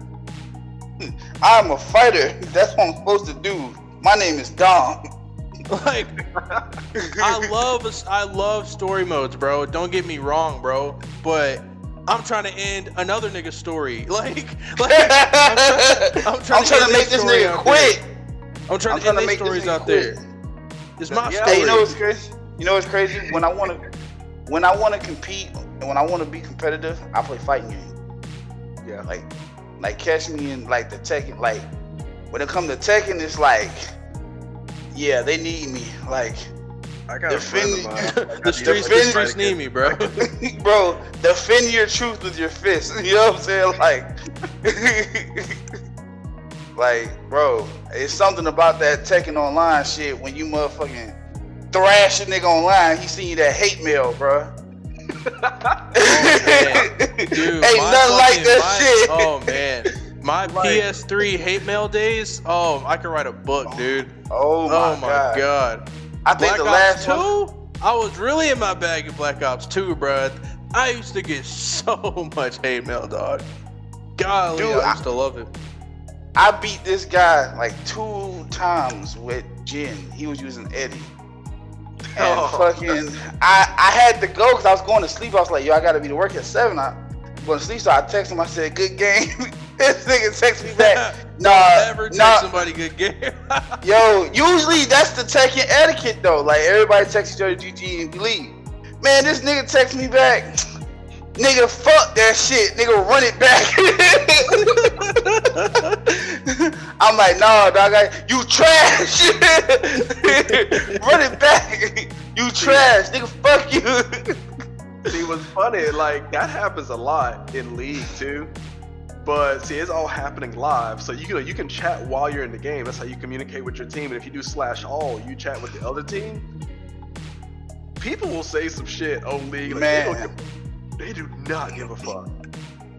I'm a fighter. That's what I'm supposed to do. My name is Dom. Like I love I love story modes, bro. Don't get me wrong, bro. But I'm trying to end another nigga's story. Like, like I'm, try- I'm trying, I'm trying to make this nigga quit. I'm trying I'm to trying end to make stories out quit. there. It's my Yeah. story. You know what's crazy? You know what's crazy? When I want to, when I want to compete and when I want to be competitive, I play fighting game. Yeah. Like, like catch me in like the Tekken. Like, when it come to Tekken, it's like, yeah, they need me. Like, I got a friend of Defend- mine. the streets, the streets need me, bro. bro, defend your truth with your fist. You know what I'm saying? Like, like, bro, it's something about that Tekken online shit when you motherfucking thrash a nigga online. He seen you that hate mail, bro. Dude, Ain't my nothing like that my- shit. Oh man, my Like- PS3 hate mail days. Oh, I could write a book, dude. Oh my, Oh my god. god. I think Black the Ops last one. 2? I was really in my bag of Black Ops 2, bruh. I used to get so much hate mail, dog. Golly, Dude, I I- used to love it. I beat this guy like two times with Jin. He was using Eddie. And Oh. fucking, I, I had to go because I was going to sleep. I was like, yo, I gotta be to work at seven. I, I'm going to sleep. So I texted him. I said, good game. this nigga texted me back. Nah, Never text nah. somebody good game. Yo, usually that's the Tekken etiquette though. Like everybody texts each other GG and leave. Man, this nigga text me back. Nigga, fuck that shit. Nigga, run it back. I'm like, nah, dog. I, you trash. run it back. You trash. Nigga, fuck you. See, what's funny, like that happens a lot in League too. But see, it's all happening live, so you can you can chat while you're in the game. That's how you communicate with your team. And if you do slash all, you chat with the other team. People will say some shit on League. Like, They, Man. give- they do not give a fuck.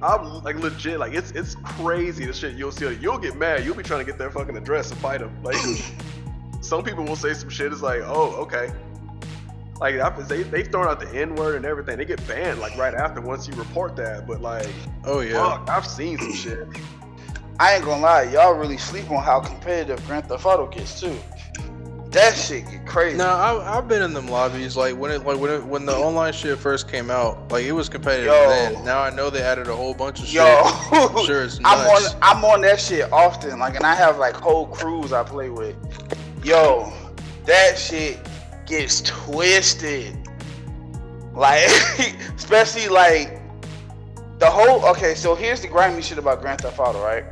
I'm like legit, like it's it's crazy the shit you'll see. You'll get mad. You'll be trying to get their fucking address and fight them. Like some people will say some shit. It's like, oh, okay. Like I- they they've thrown out the N word and everything. They get banned like right after once you report that. But like, oh yeah. fuck, I've seen some shit. I ain't gonna lie, y'all really sleep on how competitive Grand Theft Auto gets too. That shit get crazy. No, I, I've been in them lobbies. Like when it, like when it, when the online shit first came out, like it was competitive Yo. then. Now I know they added a whole bunch of shit. Yo, I'm sure it's I'm on I'm on that shit often. Like, and I have like whole crews I play with. Yo, that shit gets twisted. Like, especially like the whole. Okay, so here's the grimy shit about Grand Theft Auto, right?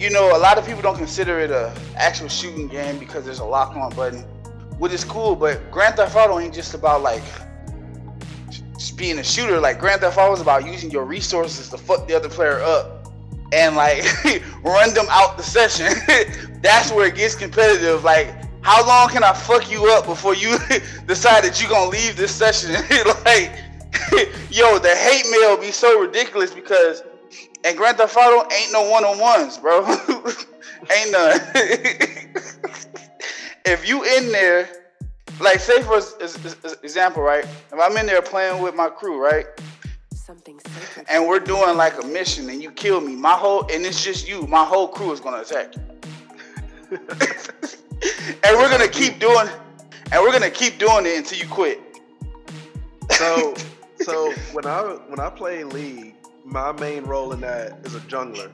You know, a lot of people don't consider it a actual shooting game because there's a lock on button, which is cool. But Grand Theft Auto ain't just about like being a shooter. Like Grand Theft Auto is about using your resources to fuck the other player up and like run them out the session. That's where it gets competitive. Like, how long can I fuck you up before you decide that you're gonna leave this session? like, yo, the hate mail be so ridiculous because And Grand Theft Auto ain't no one on ones, bro. ain't none. if you in there, like say for example, right? If I'm in there playing with my crew, right? Something and we're doing like a mission, and you kill me, my whole and it's just you, my whole crew is gonna attack you. and we're gonna keep doing, and we're gonna keep doing it until you quit. So, so when I when I play League, my main role in that is a jungler.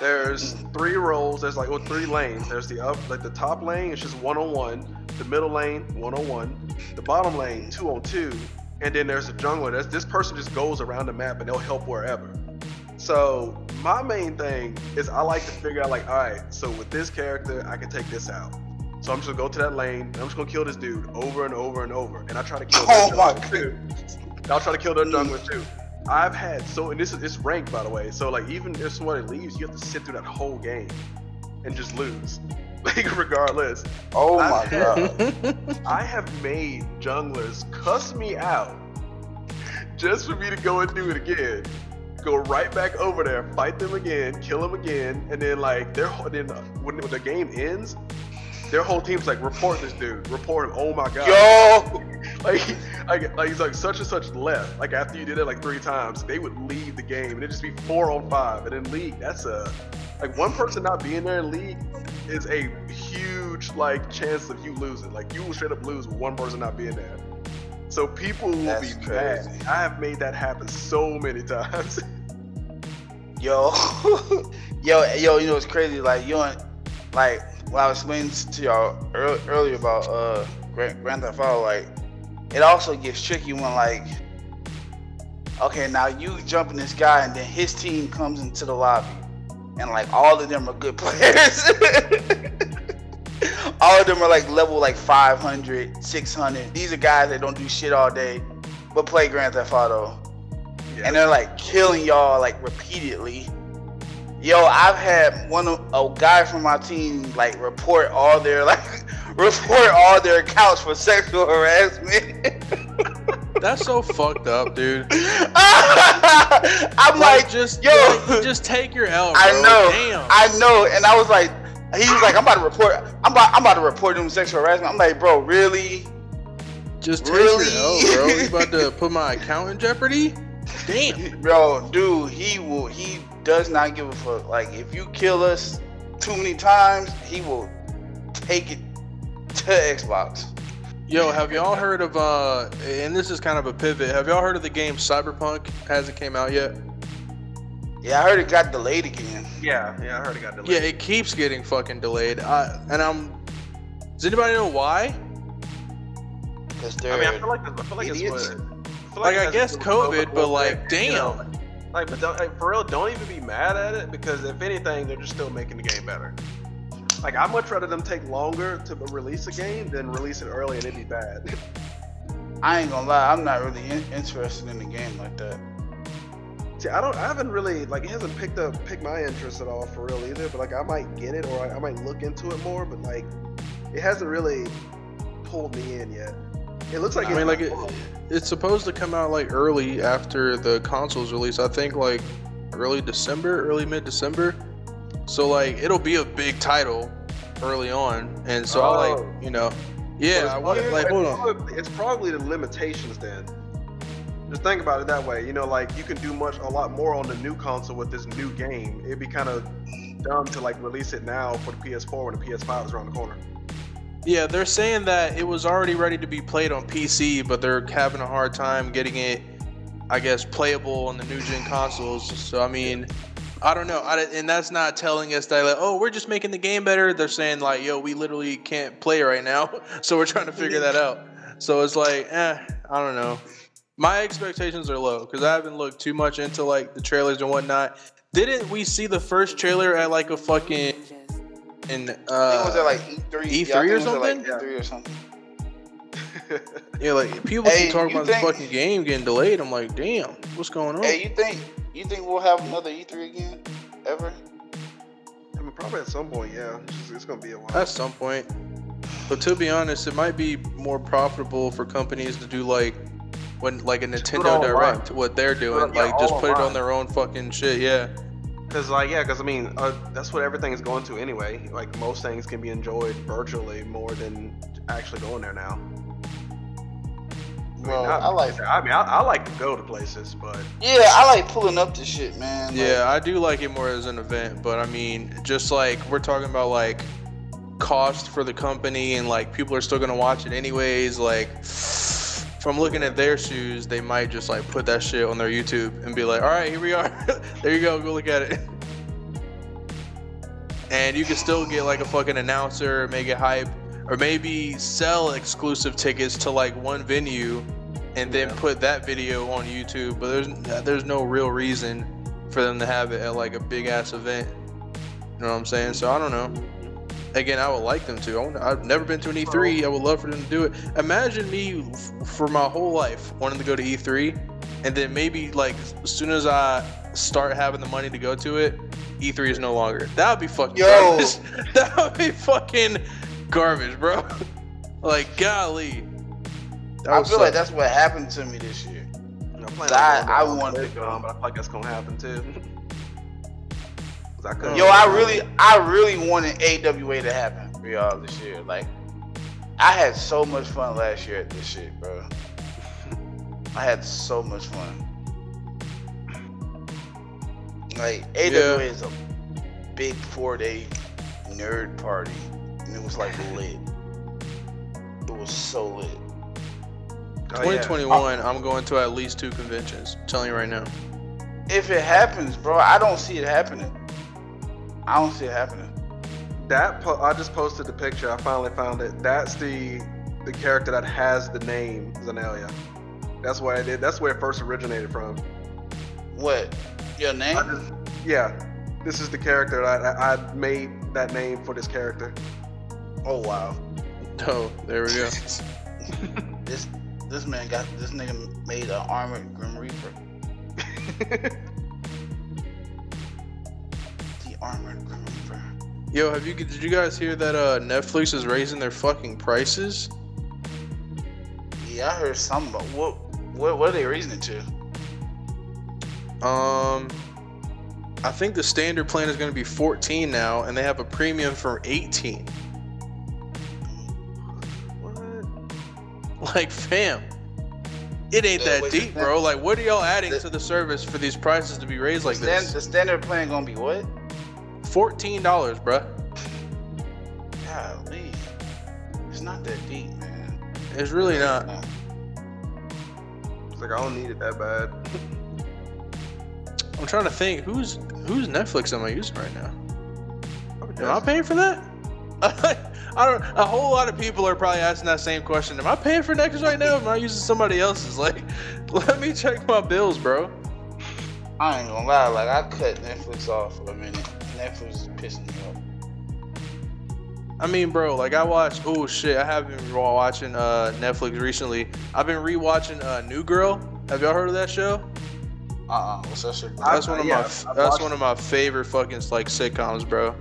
There's three roles. There's like well, three lanes. There's the up, like the top lane is just one on one. The middle lane, one on one. The bottom lane, two on two. And then there's a jungler. There's, this person just goes around the map and they'll help wherever. So my main thing is I like to figure out like, all right, so with this character, I can take this out. So I'm just gonna go to that lane. And I'm just gonna kill this dude over and over and over, and I try to kill. Oh my! Too. I'll try to kill their jungler too. I've had so, and this is it's ranked by the way. So like even if somebody leaves, you have to sit through that whole game and just lose. Like regardless. Oh my I, god! I have made junglers cuss me out just for me to go and do it again go right back over there, fight them again, kill them again, and then like they're then when the game ends, their whole team's like report this dude, report him. Oh my god, yo, like, like like he's like such and such left. Like after you did it like three times, they would leave the game and it'd just be four on five. And in league, that's a like one person not being there in league is a huge like chance of you losing. Like you will straight up lose with one person not being there. So people will That's be crazy. mad. I have made that happen so many times. yo, yo, yo, you know it's crazy. Like you know, like when I was explaining to y'all earlier about uh Grand, Grand Theft Auto, like it also gets tricky when like, okay, now you jumping this guy and then his team comes into the lobby, and like all of them are good players. all of them are like level like 500, 600. These are guys that don't do shit all day, but play Grand Theft Auto. Yeah. And they're like killing y'all like repeatedly. Yo, I've had one of a guy from my team like report all their like report all their accounts for sexual harassment. That's so fucked up, dude. I'm like, like, just yo, like, just take your L. Bro. I know, Damn. I know, and I was like, he was like, I'm about to report. I'm about. I'm about to report him sexual harassment. I'm like, bro, really? Just take really? your L, bro. You about to put my account in jeopardy? Damn, bro, dude. He will. He does not give a fuck. Like, if you kill us too many times, he will take it to Xbox. Yo, have y'all heard of uh? And this is kind of a pivot. Have y'all heard of the game Cyberpunk? Hasn't came out yet. Yeah, I heard it got delayed again. Yeah, yeah, I heard it got delayed. Yeah, it keeps getting fucking delayed. I, and I'm. Does anybody know why? Because they're. I mean, I feel like I feel like idiots. it's what. I like, like I guess COVID, but like, damn. Like, but don't, like, for real, don't even be mad at it because if anything, they're just still making the game better. Like, I'd much rather them take longer to release a game than release it early and it be bad. I ain't gonna lie, I'm not really in- interested in the game like that. See, I don't. I haven't really like it hasn't picked up picked my interest at all for real either. But like I might get it or I, I might look into it more. But like it hasn't really pulled me in yet. It looks like I mean, like it, it's supposed to come out like early after the consoles release. I think like early December, early mid December. So like it'll be a big title early on, and so oh. I like oh. you know, yeah. I want, like hold on. It's probably the limitations then just think about it that way. You know, like you can do much, a lot more on the new console with this new game. It'd be kind of dumb to like release it now for the PS4 when the PS5 is around the corner. Yeah, they're saying that it was already ready to be played on PC, but they're having a hard time getting it, I guess, playable on the new gen consoles. So I mean, I don't know, I, and that's not telling us that like, oh, we're just making the game better. They're saying like, yo, we literally can't play right now, so we're trying to figure that out. So it's like, eh, I don't know my expectations are low because I haven't looked too much into like the trailers and whatnot. Didn't we see the first trailer at like a fucking in uh was it like E3 E3 yeah, or something? Like E3 or something. yeah, like people hey, keep talking about think, this fucking game getting delayed. I'm like, damn, what's going on? Hey, you think you think we'll have another E3 again ever? I mean, probably at some point, yeah. It's, it's gonna be a while. At some point. But to be honest, it might be more profitable for companies to do like when like a put it Nintendo online. Direct, what they're doing, yeah, like just all put it on their own fucking shit. Yeah. Cause like yeah, cause I mean uh, that's what everything is going to anyway. Like most things can be enjoyed virtually more than actually going there now. I mean, Well, I like. I mean, I, I like to go to places, but Yeah, I like pulling up the shit, man. Like, Yeah, I do like it more as an event, but I mean, just like we're talking about like cost for the company and like people are still gonna watch it anyways. Like, if I'm looking at their shoes, they might just like put that shit on their YouTube and be like, all right, here we are. there you go, go look at it. And you can still get like a fucking announcer, make it hype, or maybe sell exclusive tickets to like one venue and then Yeah. put that video on YouTube. But there's there's no real reason for them to have it at like a big ass event. You know what I'm saying? So I don't know. Again, I would like them to. I wanna- I've never been to an E3. I would love for them to do it. Imagine me f- for my whole life wanting to go to E3, and then maybe like as soon as I start having the money to go to it, E3 is no longer. That would be fucking Yo. garbage. That would be fucking garbage, bro. like golly. I would feel like that's what happened to me this year. you know, plan I- on I to wanted to Comic-Con, go. but I feel like that's gonna happen too. 'Cause I couldn't- Yo, I really, I really wanted AWA to happen for y'all this year. Like, I had so much fun last year at this shit, bro. I had so much fun. Like, AWA Yeah. is a big four day nerd party, and it was like lit. It was so lit. Oh, yeah. 2021. I'm going to at least two conventions. I'm telling you right now. If it happens, bro, I don't see it happening. I don't see it happening. That po- I just posted the picture. I finally found it. That's the the character that has the name Zenalia. That's where it did. That's where it first originated from. What? Your name? Just, yeah, this is the character that I, I made that name for this character. Oh wow. Oh, there we go. This this man got this nigga made an armored Grim Reaper. Armored Reaper. Yo, have you did you guys hear that uh Netflix is raising their fucking prices? Yeah, I heard something about what what what are they raising it to? Um I think the standard plan is going to be 14 now and they have a premium for 18. what? Like fam. It ain't Yeah, that deep, bro. Like what are y'all adding the- to the service for these prices to be raised like stand, this? the standard plan gonna be what? $14, bruh. Golly. It's not that deep, man. It's really not. No. It's like I don't need it that bad. I'm trying to think who's whose Netflix am I using right now? Probably Am I just- paying for that? I don't. A whole lot of people are probably asking that same question. Am I paying for Netflix right now? Or am I using somebody else's? Like, let me check my bills, bro. I ain't gonna lie, like I cut Netflix off for a minute. Netflix is pissing me off. I mean, bro, like I watched. Oh shit, I have been watching uh, Netflix recently. I've been rewatching uh, New Girl. Have y'all heard of that show? Uh-uh. What's that shit? I- That's one of yeah, my. I've That's one of my favorite fucking like sitcoms, bro.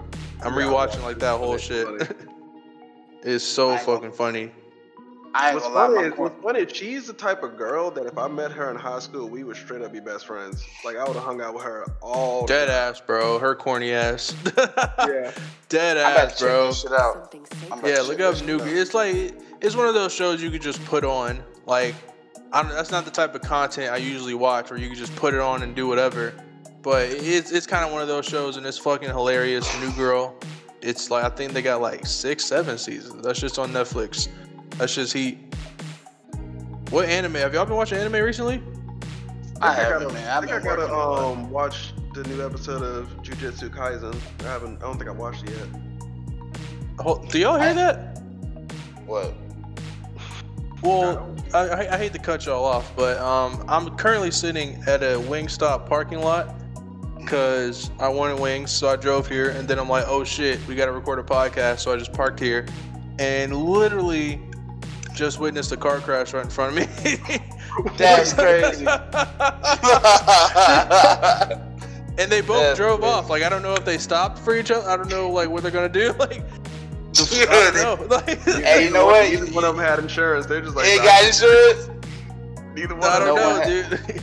I'm Yeah, rewatching like that whole shit. it's so I fucking funny. I What's funny, is, what's funny is she's the type of girl that if I met her in high school, we would straight up be best friends. Like I would have hung out with her all the Dead ass, bro. Her corny ass. Yeah. Dead ass, bro. shit out. Something I'm sacred. about Yeah, look up this New. shit out. It's like it's one of those shows you could just put on. Like, I don't, that's not the type of content I usually watch, where you can just put it on and do whatever. But it's it's kind of one of those shows, and it's fucking hilarious. New Girl. It's like I think they got like six, seven seasons. That's just on Netflix. That's just heat. What anime? Have y'all been watching anime recently? I think haven't, man. I I've think I gotta working a lot. um watch the new episode of Jujutsu Kaisen. I haven't. I don't think I watched it yet. Hold- Do y'all hear I- that? What? Well, I, I, I hate to cut y'all off, but um, I'm currently sitting at a Wingstop parking lot because I wanted wings, so I drove here, and then I'm like, oh shit, we gotta record a podcast, so I just parked here, and literally just witnessed a car crash right in front of me. That's crazy. and they both That's drove crazy. off. Like I don't know if they stopped for each other. I don't know like what they're gonna do. Like I don't know. Like, Hey, you know what? Even one of them had insurance. They're just like, Hey, "Nah." got insurance? Neither one. I don't No one know, had- dude.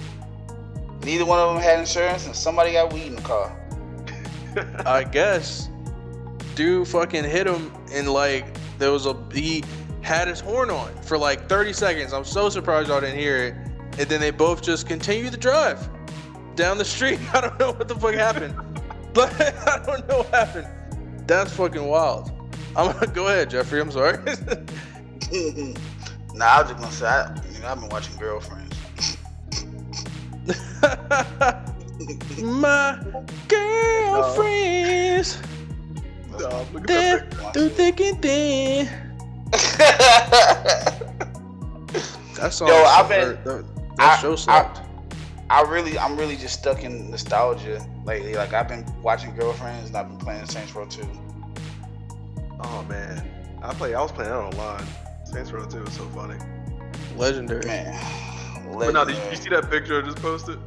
Neither one of them had insurance, and somebody got weed in the car. I guess. Dude fucking hit him and like there was a he had his horn on for like 30 seconds. I'm so surprised y'all didn't hear it. And then they both just continued the drive down the street. I don't know what the fuck happened. But I don't know what happened. That's fucking wild. I'm gonna go ahead, Jeffrey. I'm sorry. nah, I was just gonna say, I, know, I've been watching Girlfriends. My girlfriends look at They're through thick and thin. That song. Yo, I've so been- hurt. That, that I- show slapped. I really, I'm really just stuck in nostalgia lately. Like I've been watching Girlfriends, and I've been playing Saints Row 2. Oh man, I play. I was playing that online. Saints Row 2 was so funny. Legendary. Man, But now, did you, you see that picture I just posted?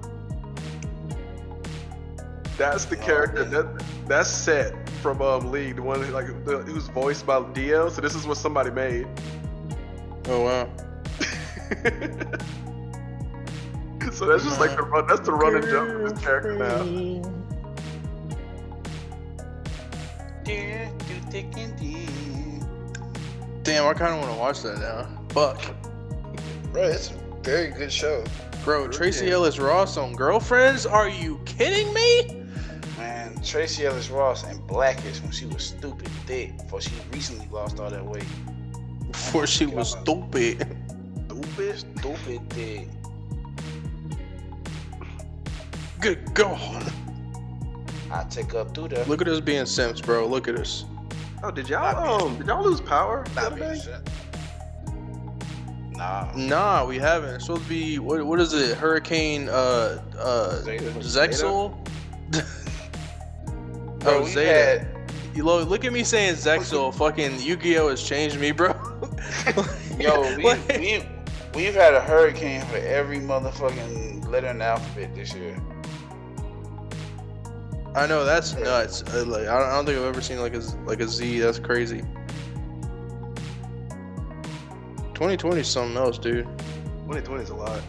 That's the No, character. I That that's set from um League, the one who, like the, who's voiced by Dio. So this is what somebody made. Oh wow. so that's just like the run. That's the run and jump of this character now. Yeah, through thick and thin. Damn, I kind of want to watch that now. Fuck, Bro, it's a very good show. bro. Tracy Yeah. Ellis Ross on Girlfriends? Are you kidding me? Man, Tracee Ellis Ross and Blackish when she was stupid thick before she recently lost all that weight. Before she was stupid. Stupid. Stupid thick. Good God. I take up through there. Look at us being simps, bro. Look at us. Oh, did y'all being- um did y'all lose power? Not being. Nah. Nah, we haven't. It's supposed to be what? What is it? Hurricane uh uh Zeta. Zexal. Bro, oh Zeta. had You lo- look at me saying Zexal. Fucking Yu-Gi-Oh has changed me, bro. yo, we Like- we we've had a hurricane for every motherfucking letter in the alphabet this year. I know that's nuts. Uh, like I don't, I don't think I've ever seen like a like a Z. That's crazy. 2020 is something else, dude. 2020 is a lot.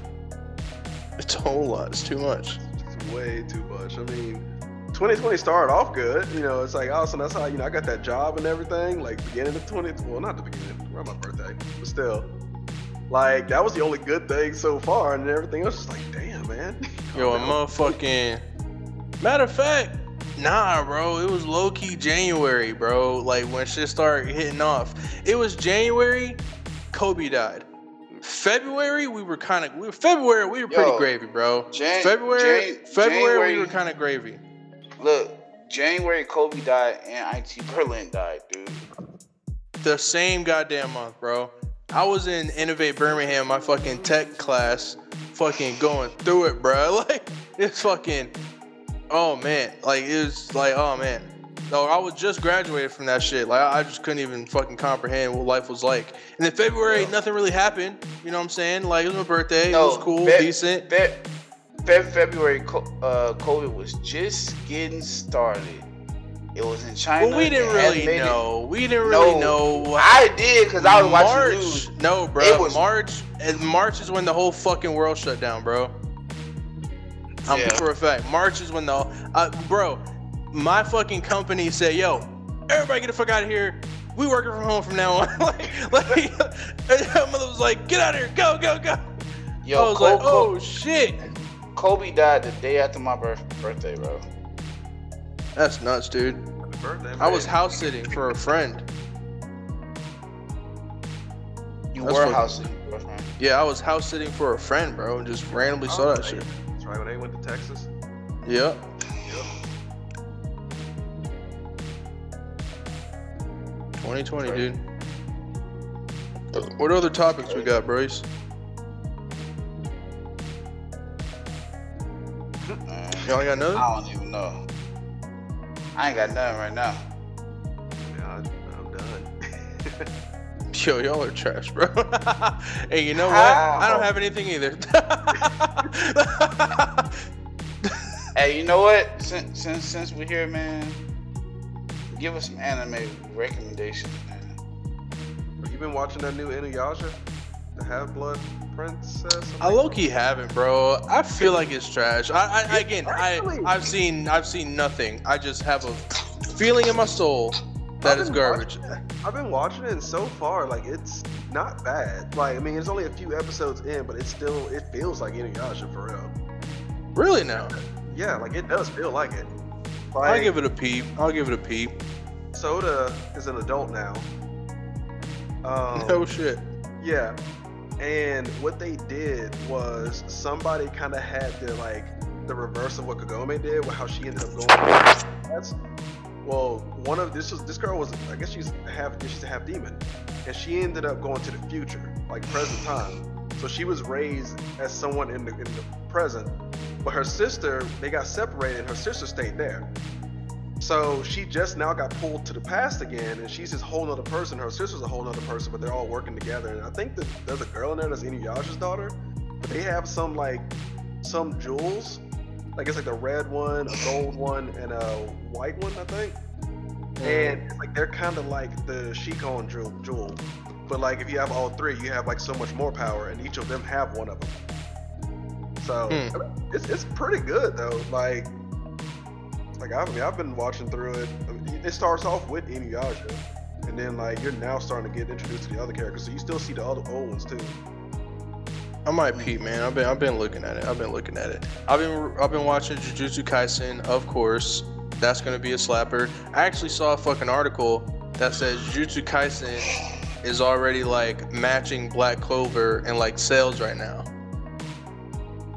It's a whole lot. It's too much. It's way too much. I mean, 2020 started off good. You know, it's like, oh, so that's how, you know, I got that job and everything. Like, beginning of 20, well, not the beginning, around my birthday, but still. Like, that was the only good thing so far, and everything else is like, damn, man. Yo, a motherfucking. Matter of fact, nah, bro. It was low key January, bro. Like when shit started hitting off. It was January. Kobe died. February, we were kind of. We were, February, we were pretty Yo, gravy, bro. Jan- February, Jan- February, we were kind of gravy. Look, January Kobe died and IT Berlin died, dude. The same goddamn month, bro. I was in Innovate Birmingham, my fucking tech class, fucking going through it, bro. Like it's fucking, oh man, like it was like, oh man. No, I was just graduated from that shit. Like I just couldn't even fucking comprehend what life was like. And then February, Yeah. nothing really happened. You know what I'm saying? Like it was my birthday. No, it was cool, Fe- decent. Fe- Fe- February, uh, COVID was just getting started. It was in China. Well, we didn't really made it- know. We didn't really No, know. I did because I was watching March. news. No, bro. It was- March. And March is when the whole fucking world shut down, bro. I'm Yeah. for a fact. March is when the uh, bro. My fucking company said, "Yo, everybody get the fuck out of here. We working from home from now on." like, like, and mother was like, "Get out of here. Go, go, go." Yo, I was like, "Oh shit." Kobe died the day after my birth- birthday, bro. That's nuts, dude. Birthday, I was house sitting for a friend. You That's were fucking- house sitting, bro, man. Yeah, I was house sitting for a friend, bro, and just randomly saw that Oh, shit. That's right, when they went to Texas. Yep. Yep. 2020, dude. What other topics we got, bros? Man, Y'all got nothing? I don't even know. I ain't got nothing right now. Yeah, I, I'm done. Yo, y'all are trash, bro. hey, you know what? I don't have anything either. Hey, you know what? Since since since we're here, man, give us some anime recommendations, man. Have you been watching that new Inuyasha? The Half Blood Princess. I low key haven't, bro. I feel like it's trash. I, I again, I I've seen I've seen nothing. I just have a feeling in my soul that is garbage. it- I've been watching it, and so far, like it's not bad. Like I mean, it's only a few episodes in, but it's still it feels like Inuyasha for real. Really now? Yeah, like it does feel like it. I'll give it a peep. I'll give it a peep. Sota is an adult now. Um, no shit. Yeah. And what they did was somebody kind of had the like the reverse of what Kagome did, with how she ended up going. That's well, one of this was this girl was I guess she's half she's a half demon, and she ended up going to the future, like present time. So she was raised as someone in the in the present, but her sister they got separated. Her sister stayed there. So she just now got pulled to the past again, and she's this whole nother person. Her sister's a whole nother person, but they're all working together. And I think that there's a girl in there that's Inuyasha's daughter, but they have some like some jewels. Like it's like the red one, a gold one, and a white one, I think. Mm. And it's like they're kind of like the Shikon jewel, jewel, but like if you have all three, you have like so much more power, and each of them have one of them. So hmm. it's it's pretty good though. Like like I mean, I've been watching through it. I mean, it starts off with Inuyasha, and then like you're now starting to get introduced to the other characters, so you still see the other old ones too. I might peep, man. I've been I've been looking at it. I've been looking at it. I've been I've been watching Jujutsu Kaisen, of course. That's gonna be a slapper. I actually saw a fucking article that says Jujutsu Kaisen is already like matching Black Clover in like sales right now.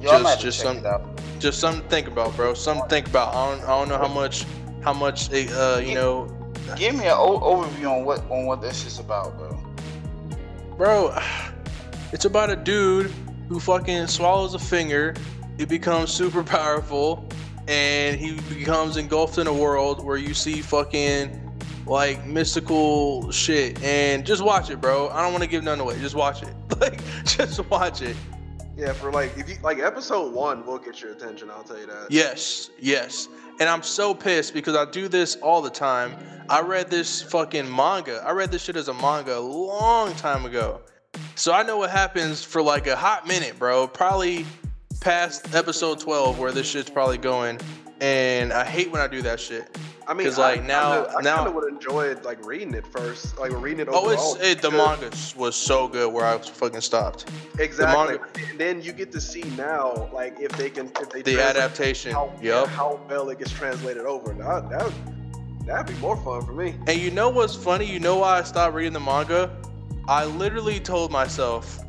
Yo, Just- might have to just some- Just something to think about, bro. Something to think about. I don't I don't know how much how much uh you know Give me an o- overview on what on what this is about, bro. Bro, it's about a dude who fucking swallows a finger. He becomes super powerful, and he becomes engulfed in a world where you see fucking like mystical shit. And just watch it, bro. I don't want to give none away. Just watch it. Like, just watch it. Yeah, for like if you like episode one will get your attention. I'll tell you that. Yes, yes. And I'm so pissed because I do this all the time. I read this fucking manga. I read this shit as a manga a long time ago. So I know what happens for like a hot minute, bro. Probably past episode 12 where this shit's probably going. And I hate when I do that shit. I mean, 'Cause, like, I, now- I now- kind of would enjoy like reading it first, like reading it Oh, overall. it's it, the manga was so good where I fucking stopped. Exactly. manga- And then you get to see now, like if they can, if they The adaptation. how, Yup. how well it gets translated over. That that would, that'd be more fun for me. And you know what's funny? You know why I stopped reading the manga? I literally told myself,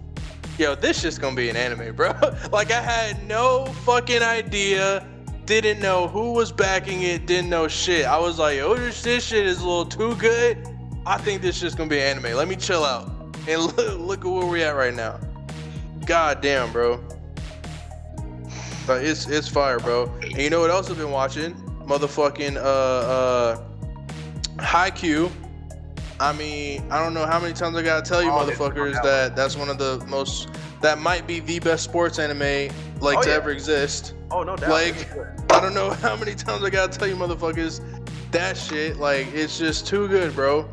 yo, this shit's gonna be an anime, bro. like I had no fucking idea, didn't know who was backing it, didn't know shit. I was like, oh, this, this shit is a little too good. I think this shit's gonna be anime. Let me chill out. And look, look at where we're at right now. God damn, bro. But it's it's fire, bro. And you know what else I've been watching? Motherfucking uh uh Haikyuu. I mean, I don't know how many times I gotta tell you, Oh, motherfuckers, that that's one of the most that might be the best sports anime like Oh, to yeah. ever exist. Oh no doubt. Like-. I don't know how many times I gotta tell you, motherfuckers, that shit like it's just too good, bro.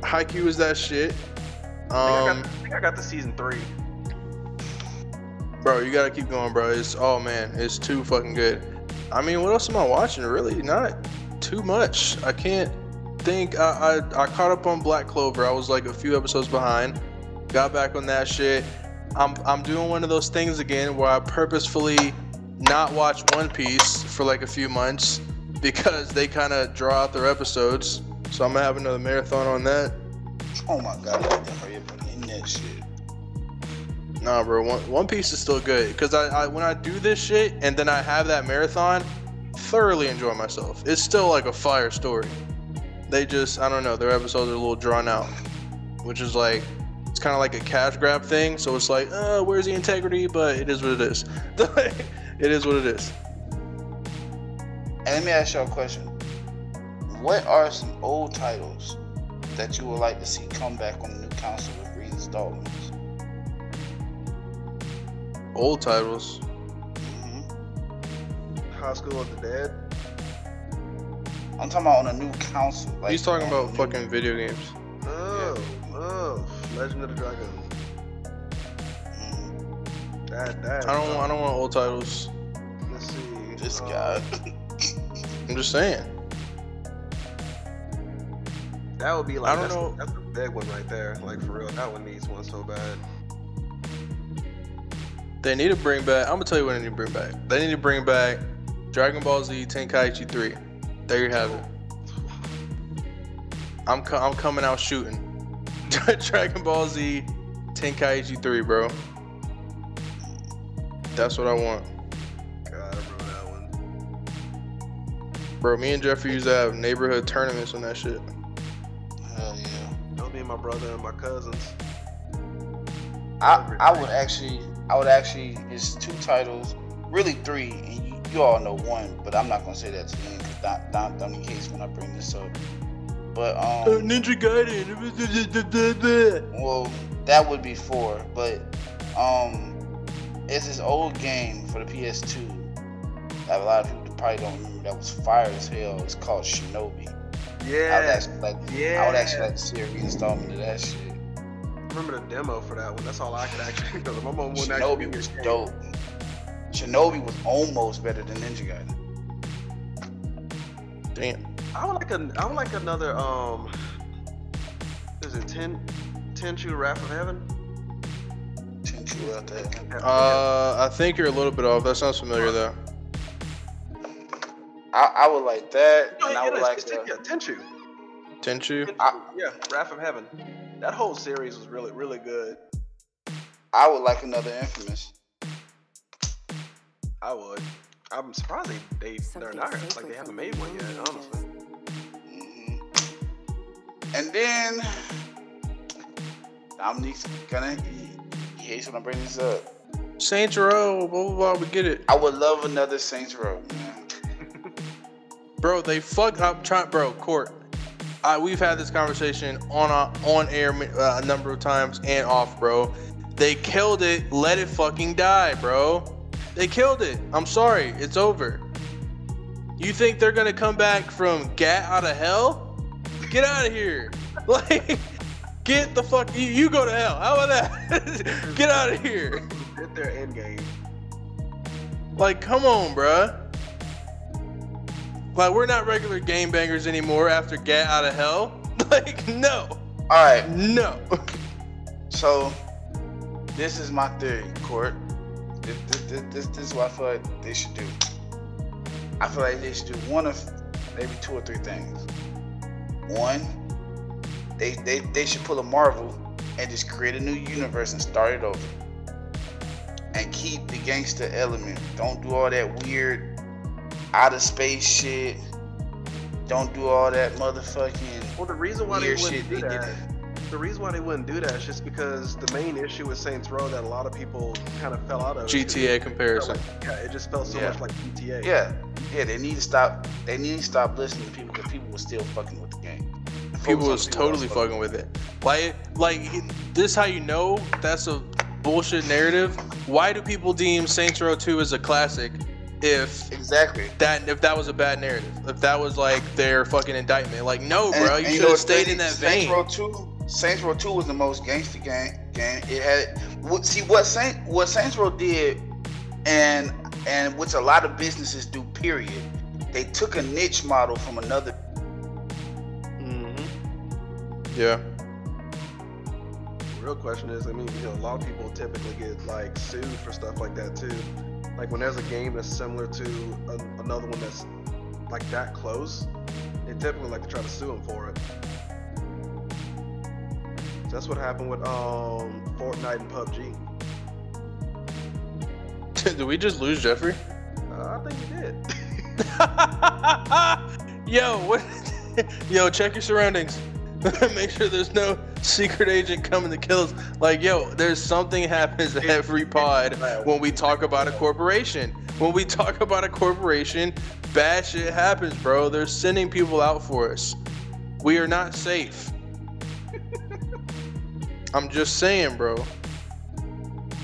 Haikyuu is that shit. I think, I Um, got, I think I got the season three. bro, you gotta keep going, bro. It's oh man, it's too fucking good. I mean, what else am I watching? Really, not too much. I can't think. I I, I caught up on Black Clover. I was like a few episodes behind. Got back on that shit. I'm I'm doing one of those things again where I purposefully not watch One Piece for like a few months because they kind of draw out their episodes. So I'm gonna have another marathon on that. Oh my god, I hurry up and end that shit. Nah, bro. One, One Piece is still good because I, I when I do this shit and then I have that marathon, thoroughly enjoy myself. It's still like a fire story. They just I don't know. Their episodes are a little drawn out, which is like it's kind of like a cash grab thing. So it's like, uh, where's the integrity? But it is what it is. it is what it is. And let me ask y'all a question. What are some old titles that you would like to see come back on the new console with reinstallments? Old titles. hmm High School of the Dead. I'm talking about on a new console. Like He's talking about new- fucking video games. Legend of the Dragon. That that. I don't. uh, I don't want old titles. Let's see. This uh, guy. I'm just saying. That would be like I don't that's, know. that's a big one right there. Like for real, that one needs one so bad. They need to bring back. I'm gonna tell you what they need to bring back. They need to bring back Dragon Ball Z Tenkaichi 3. There you have it. I'm co- I'm coming out shooting. Dragon Ball Z Tenkaichi 3, bro. That's what I want, God, I remember that one. bro. Me and Jeffrey used to have neighborhood tournaments on that shit. Hell yeah. That was me and my brother and my cousins. I, I would actually, I would actually, it's two titles, really three, and you, you all know one, but I'm not gonna say that to the end because Don, Don, Don in case when I bring this up. But um, Ninja Gaiden. well, that would be four, but um, it's this old game for the PS2 that a lot of people probably don't remember. That was fire as hell. It's called Shinobi. I would Yeah, actually like, I would actually like to see a reinstallment of that shit. I remember the demo for that one. That's all I could actually. Because my mom wouldn't Shinobi actually was dope. Shinobi was almost better than Ninja Gaiden. Damn. I would like a. I would like another. Um, is it ten? Tenchu Wrath of Heaven? Tenchu out there. Uh, I think you're a little bit off. That sounds familiar though. I, I would like that, No, and I would like it's- to. yeah, Tenchu. Tenchu. Tenchu. I- yeah, Wrath of Heaven. That whole series was really, really good. I would like another Infamous. I would. I'm surprised they, they they're not like they haven't made one yet. Honestly. hmm And then Dominique's gonna. He, he hates when I bring this up. Saints Row. Blah blah blah. We get it. I would love another Saints Row, man. Bro, they fuck up. Try, bro, court. I, we've had this conversation on uh, on air uh, a number of times and off, bro. They killed it. Let it fucking die, bro. They killed it. I'm sorry. It's over. You think they're gonna come back from gat out of hell? Get out of here. Like, get the fuck. You, you go to hell. How about that? get out of here. Did their end game. Like, come on, bruh. Like, we're not regular game bangers anymore after Get Out of Hell. Like, no. All right, No. so this is my theory, Court. This, this, this, this, is what I feel like they should do. I feel like they should do one of maybe two or three things. One, they, they, they should pull a Marvel and just create a new universe and start it over. And keep the gangster element. Don't do all that weird out of space shit. Don't do all that motherfucking Well, the reason why they weird wouldn't shit do that. The reason why they wouldn't do that is just because the main issue with Saints Row that a lot of people kind of fell out of. GTA comparison. like- yeah, it just felt so Yeah. much like GTA. Yeah, yeah, they need to stop. They need to stop listening to people because people were still fucking with the game. People was the totally that's fucking with it. Like, like this how you know that's a bullshit narrative. Why do people deem Saints Row 2 as a classic if Exactly. that if that was a bad narrative? If that was like their fucking indictment? Like, no, bro, and you should have stayed in that Saints vein. Row Two. Saints Row Two was the most gangster game. Game. It had. See what Saint what Saints Row did, and and which a lot of businesses do. Period. They took a niche model from another. hmm Yeah. The real question is, I mean, you know, a lot of people typically get like sued for stuff like that too. Like when there's a game that's similar to a, another one that's like that close, they typically like to try to sue them for it. That's what happened with um Fortnite and PUBG. Did we just lose Jeffrey? Uh, I think you did. Yo, what? yo, check your surroundings. Make sure there's no secret agent coming to kill us. Like, yo, there's something happens every pod when we talk about a corporation. When we talk about a corporation, bad shit happens, bro. They're sending people out for us. We are not safe. I'm just saying, bro.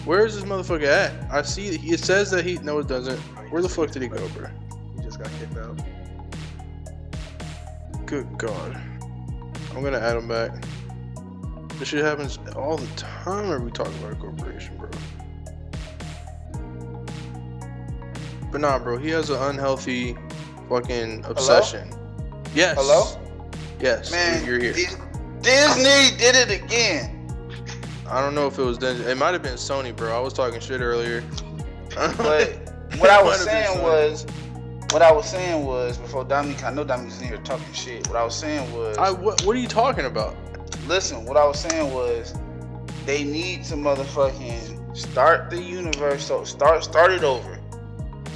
Where is this motherfucker at? I see it says that he. No, it doesn't. Where the fuck did he go, bro? He just got kicked out. Good God. I'm gonna add him back. This shit happens all the time when we talk about a corporation, bro. But nah, bro, he has an unhealthy fucking obsession. Hello? Yes. Hello? Yes. Man, you're here. Disney did it again. I don't know if it was Disney. It might have been Sony, bro. I was talking shit earlier. But what I was might have been saying was, what I was saying was before Dominique. I know Dominique's in here talking shit. What I was saying was, I, what, what are you talking about? listen. What I was saying was, they need to motherfucking start the universe. So start start it over,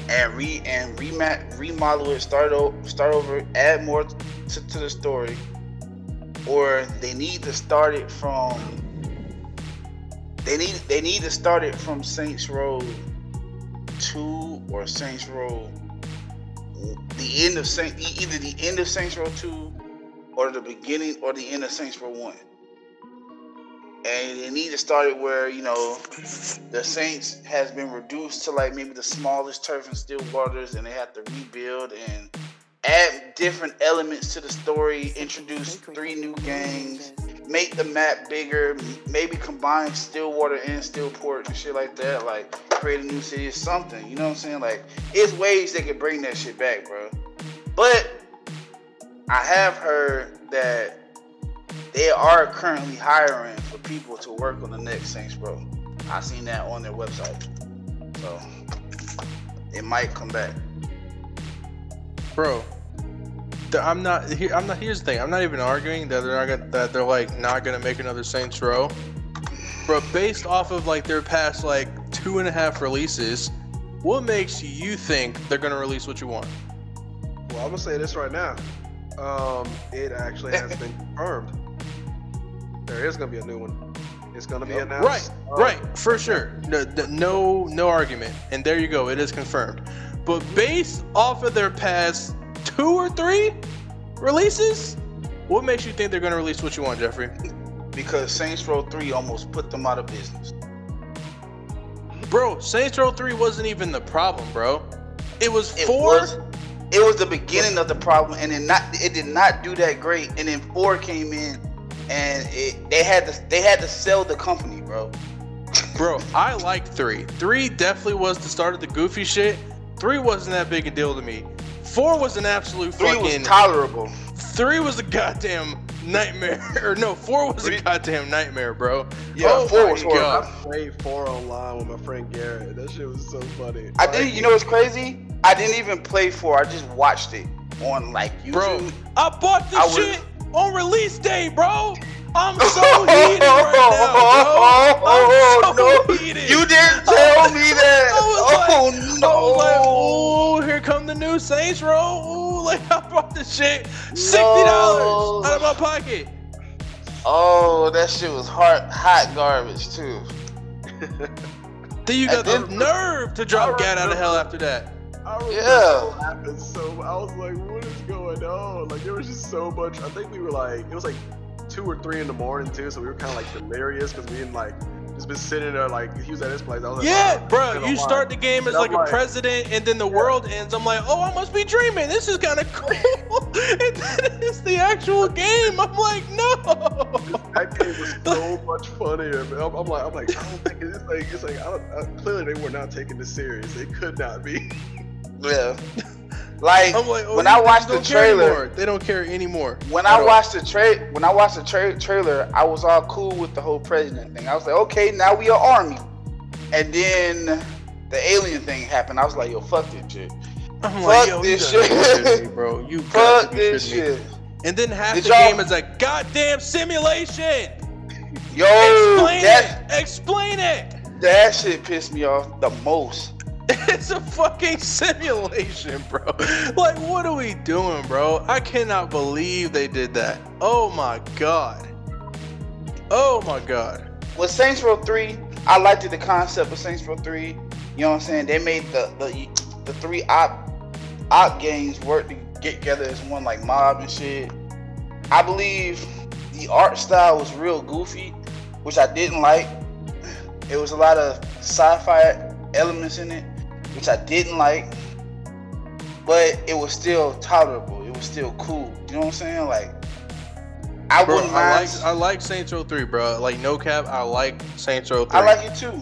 and re and remat remodel it. Start o- start over. Add more to, to the story, or they need to start it from. They need they need to start it from Saints Row two or Saints Row. The end of Saint either the end of Saints Row two, or the beginning or the end of Saints Row one. And they need to start it where you know the Saints has been reduced to like maybe the smallest turf and still waters, and they have to rebuild and add different elements to the story. Introduce three new gangs, make the map bigger, maybe combine Stillwater and Steelport and shit like that. Like create a new city or something. You know what I'm saying? Like it's ways they could bring that shit back, bro. But I have heard that they are currently hiring for people to work on the next Saints Row. I seen that on their website. So it might come back. bro. I'm not here. I'm not. Here's the thing. I'm not even arguing that they're not gonna, that they're like not gonna make another Saints Row. But based off of like their past like two and a half releases, what makes you think they're gonna release what you want? Well, I'm gonna say this right now. Um, it actually has been confirmed. There is gonna be a new one. It's gonna be announced. Right, um, right, for sure. No, no, no argument. And there you go. It is confirmed. But based off of their past two or three releases, what makes you think they're gonna release what you want, Jeffrey? Because Saints Row 3 almost put them out of business. Bro, Saints Row 3 wasn't even the problem, bro. It was It four. was it was the beginning of the problem and it not it did not do that great and then 4 came in and it they had to they had to sell the company, bro. Bro, I liked three. Three definitely was the start of the goofy shit. Three wasn't that big a deal to me. Four was an absolute 3 fucking. was tolerable. three was a goddamn nightmare. or no, four was Three- a goddamn nightmare, bro. Yeah, Oh 4 my was horrible. God. I played four online with my friend Garrett. That shit was so funny. I Like, did you know what's crazy? I didn't even play 4. I just watched it on like YouTube. Bro, I bought this I was- shit on release day, bro. I'm so heated right now, bro. I'm so oh, no. heated. You didn't tell me that. I was oh, like- oh I was no. like, oh, here come the new Saints Row. Ooh, like I bought this shit sixty dollars No. out of my pocket. Oh, that shit was hot, hot garbage too. Then you got And the then- nerve to drop Gat out of hell after that. I remember Yeah. laughing so I was like, what is going on? Like there was just so much. I think we were like, it was like two or three in the morning too, so we were kind of like delirious because we didn't like just been sitting there like he was at his place. I was like, Yeah, "Oh, bro. You online." start the game as I'm like a president, and then the world ends. I'm like, oh, I must be dreaming. This is kind of cool. and then it's the actual game. I'm like, no. That game was so much funnier. Man. I'm, I'm like, I'm like, I don't think it's like, it's like, I don't, I, clearly they were not taking this serious. It could not be. Yeah. Like I'm like, oh, when these I watched the don't care trailer, anymore. they don't care anymore. when I all. watched the tra- when I watched the tra- trailer, I was all cool with the whole president thing. I was like, okay, now we are army. And then the alien thing happened. I was like, yo, fuck this shit. I'm like, fuck yo, this you gotta be shit. me, bro. You got Fuck to this shitting me. shit. And then half Did the y'all- game is a goddamn simulation. Yo, Explain that it. Explain it. that shit pissed me off the most. It's a fucking simulation, bro. Like, what are we doing, bro? I cannot believe they did that. Oh my god. Oh my god. With Saints Row 3, I liked the concept of Saints Row 3. You know what I'm saying? They made the the, the three op op games work to get together as one like mob and shit. I believe the art style was real goofy, which I didn't like. It was a lot of sci-fi elements in it, which I didn't like. But it was still tolerable. It was still cool. You know what I'm saying? Like I Bro, wouldn't I mind. like I like Saints Row 3, bro. Like no cap, I like Saints Row 3. I like it too.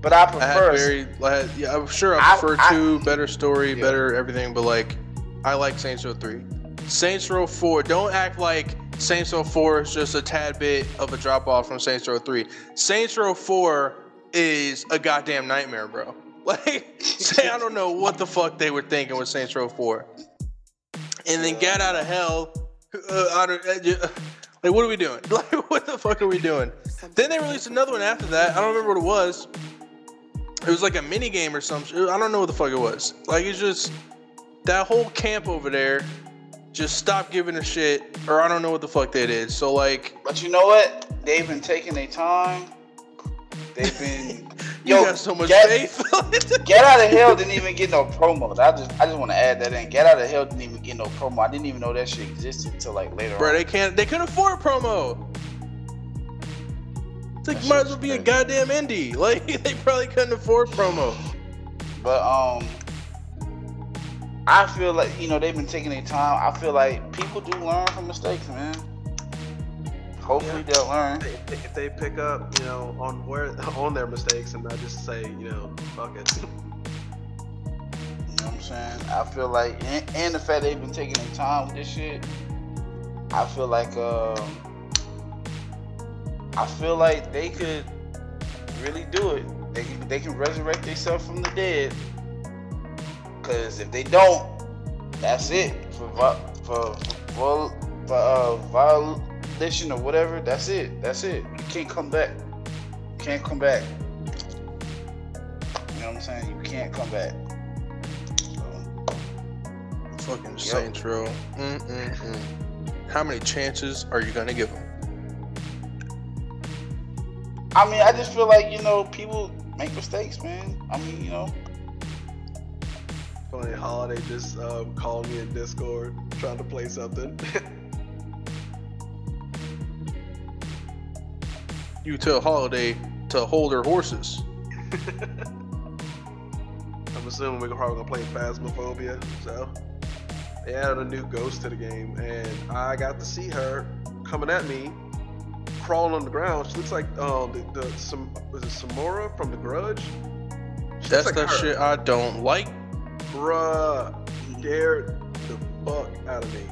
But I I prefer. had very, I had, yeah, I'm sure I- I prefer I- two, better story, Yeah. better everything, but like, I like Saints Row 3. Saints Row 4, don't act like Saints Row 4 is just a tad bit of a drop off from Saints Row 3. Saints Row 4 is a goddamn nightmare, bro. Like, say, I don't know what the fuck they were thinking with Saints Row 4. And then Get Out of Hell, uh, I don't, uh, like, what are we doing? Like, what the fuck are we doing? Then they released another one after that. I don't remember what it was. It was like a mini game or something. I don't know what the fuck it was. Like it's just that whole camp over there just stopped giving a shit, or I don't know what the fuck that is. So like, But you know what? They've been taking their time. They've been. you Yo, got so much get- faith. Get Out of Hell didn't even get no promo. I just I just want to add that in. Get Out of Hell didn't even get no promo. I didn't even know that shit existed until like later on. Bro, on. they can't. They couldn't afford promo. It's like That might as well be a goddamn indie. Like they probably couldn't afford promo. But um, I feel like you know they've been taking their time. I feel like people do learn from mistakes, man. Hopefully they'll learn. If they, pick up, you know, on where on their mistakes and not just say, you know, fuck it. You know what I'm saying? I feel like, and, and the fact they've been taking their time with this shit, I feel like, um, I feel like they could really do it. They can, they can resurrect themselves from the dead. Cause if they don't, that's it for for for, for uh, violation or whatever. That's it. That's it. You can't come back. You can't come back. You know what I'm saying? You can't come back. So, Fucking Saints Row. Mm-mm-mm. How many chances are you gonna give them? I mean, I just feel like you know people make mistakes, man. I mean, you know, Funny holiday just um, called me in Discord trying to play something. You tell Holiday to hold her horses. I'm assuming we're probably gonna play Phasmophobia. So they added a new ghost to the game, and I got to see her coming at me, crawling on the ground. She looks like um the, the some was it Samara from The Grudge? She That's looks that her. shit I don't like. Bruh, scared the fuck out of me.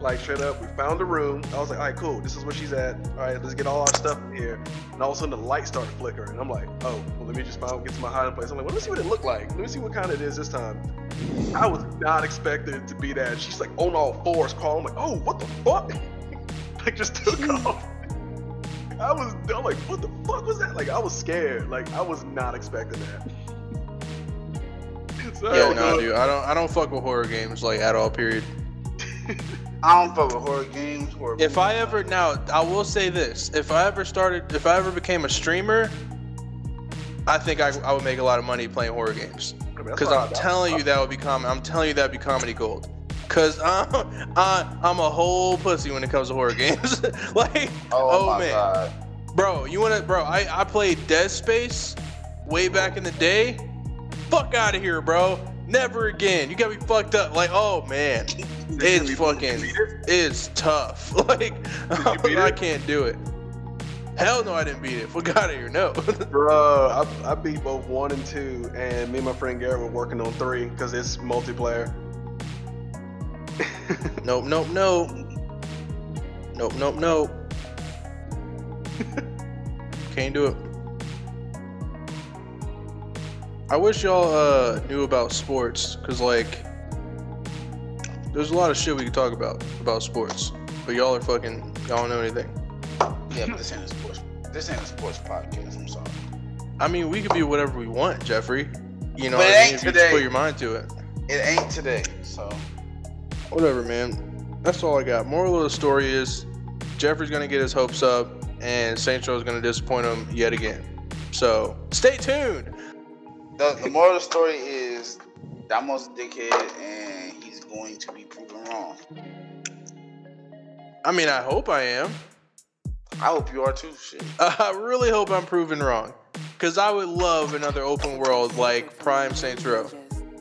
Like straight up, we found a room. I was like, all right, cool. This is where she's at. All right, let's get all our stuff in here. And all of a sudden, the light started flickering. And I'm like, oh, well, let me just find get to my hiding place. I'm like, well, let me see what it looked like. Let me see what kind it is this time. I was not expecting it to be that. She's like on all fours, crawling. I'm like, oh, what the fuck? like just took off. I was, I'm like, what the fuck was that? Like, I was scared. Like, I was not expecting that. So, Yeah, no, dude. I don't. I don't fuck with horror games like at all. Period. I don't fuck with horror games. Horror If I ever now, I will say this: if I ever started, if I ever became a streamer, I think I, I would make a lot of money playing horror games. I mean, that's Because I'm telling you that would be com- I'm telling you that'd be comedy gold. Cause I'm, I, I'm a whole pussy when it comes to horror games. like, oh, oh, my man. god, bro, you wanna, bro? I, I played Dead Space way back in the day. Fuck out of here, bro. Never again. You got me fucked up. Like, oh man, it's fucking, it's tough. Like, I can't do it. Hell no, I didn't beat it. Fuck out of here, no. Bro, I, I beat both one and two, and me and my friend Garrett were working on three because it's multiplayer. nope, nope, nope. Nope, nope, nope. Can't do it. I wish y'all uh, knew about sports, cause like, there's a lot of shit we could talk about about sports, but y'all are fucking, y'all don't know anything. yeah, but this ain't a sports. This ain't a sports podcast. I'm sorry. I mean, we could be whatever we want, Jeffrey. You know, But what it I ain't mean, you today. just put your mind to it. It ain't today, so Whatever, man. That's all I got. Moral of the story is Jeffrey's gonna get his hopes up, and Saints Row is gonna disappoint him yet again. So stay tuned. The, the moral of the story is Damo's a dickhead, and he's going to be proven wrong. I mean, I hope I am. I hope you are too. Shit. I really hope I'm proven wrong, because I would love another open world like Prime Saints Row.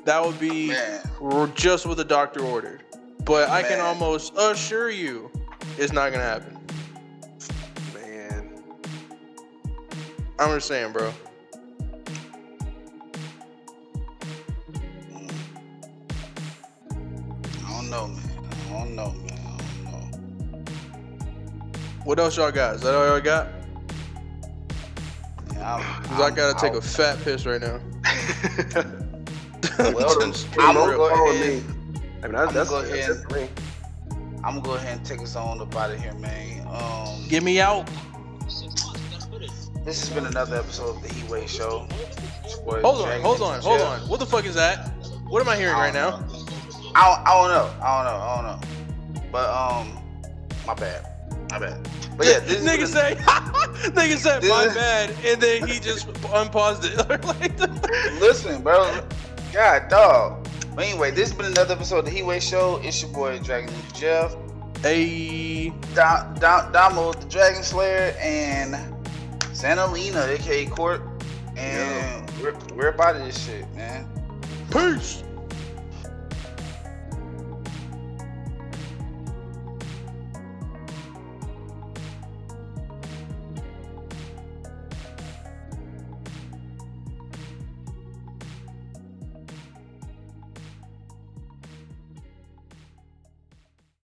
That would be Man, just what the doctor ordered. But I can almost assure you, it's not gonna happen. Man, I'm just saying, bro. Know, man. I don't know, man. I don't know. What else y'all got? Is that all y'all got? Yeah, I'm- Cause I I'm- gotta take I'll- a fat piss right now. Well, I'm gonna go ahead. I mean, that's, I'm that's, gonna go ahead it for me. I'm gonna go ahead and take us on up out of here, man. Um, Get me out. this has been another episode of the Heat Wave Show. It's your boy Hold on, hold on, hold on. What the fuck is that? What am I hearing I right don't now? know. I don't, I don't know. I don't know. I don't know. But um, my bad. My bad. But yeah, this nigga is say, nigga said my bad, and then he just unpaused it. Listen, bro. God, dog. But anyway, this has been another episode of the Heat Wave Show. It's your boy Dragon Jeff, hey, Dom, Dom, Damo the Dragon Slayer, and Santa Lena, aka Court. And we're, we're about this shit, man. peace.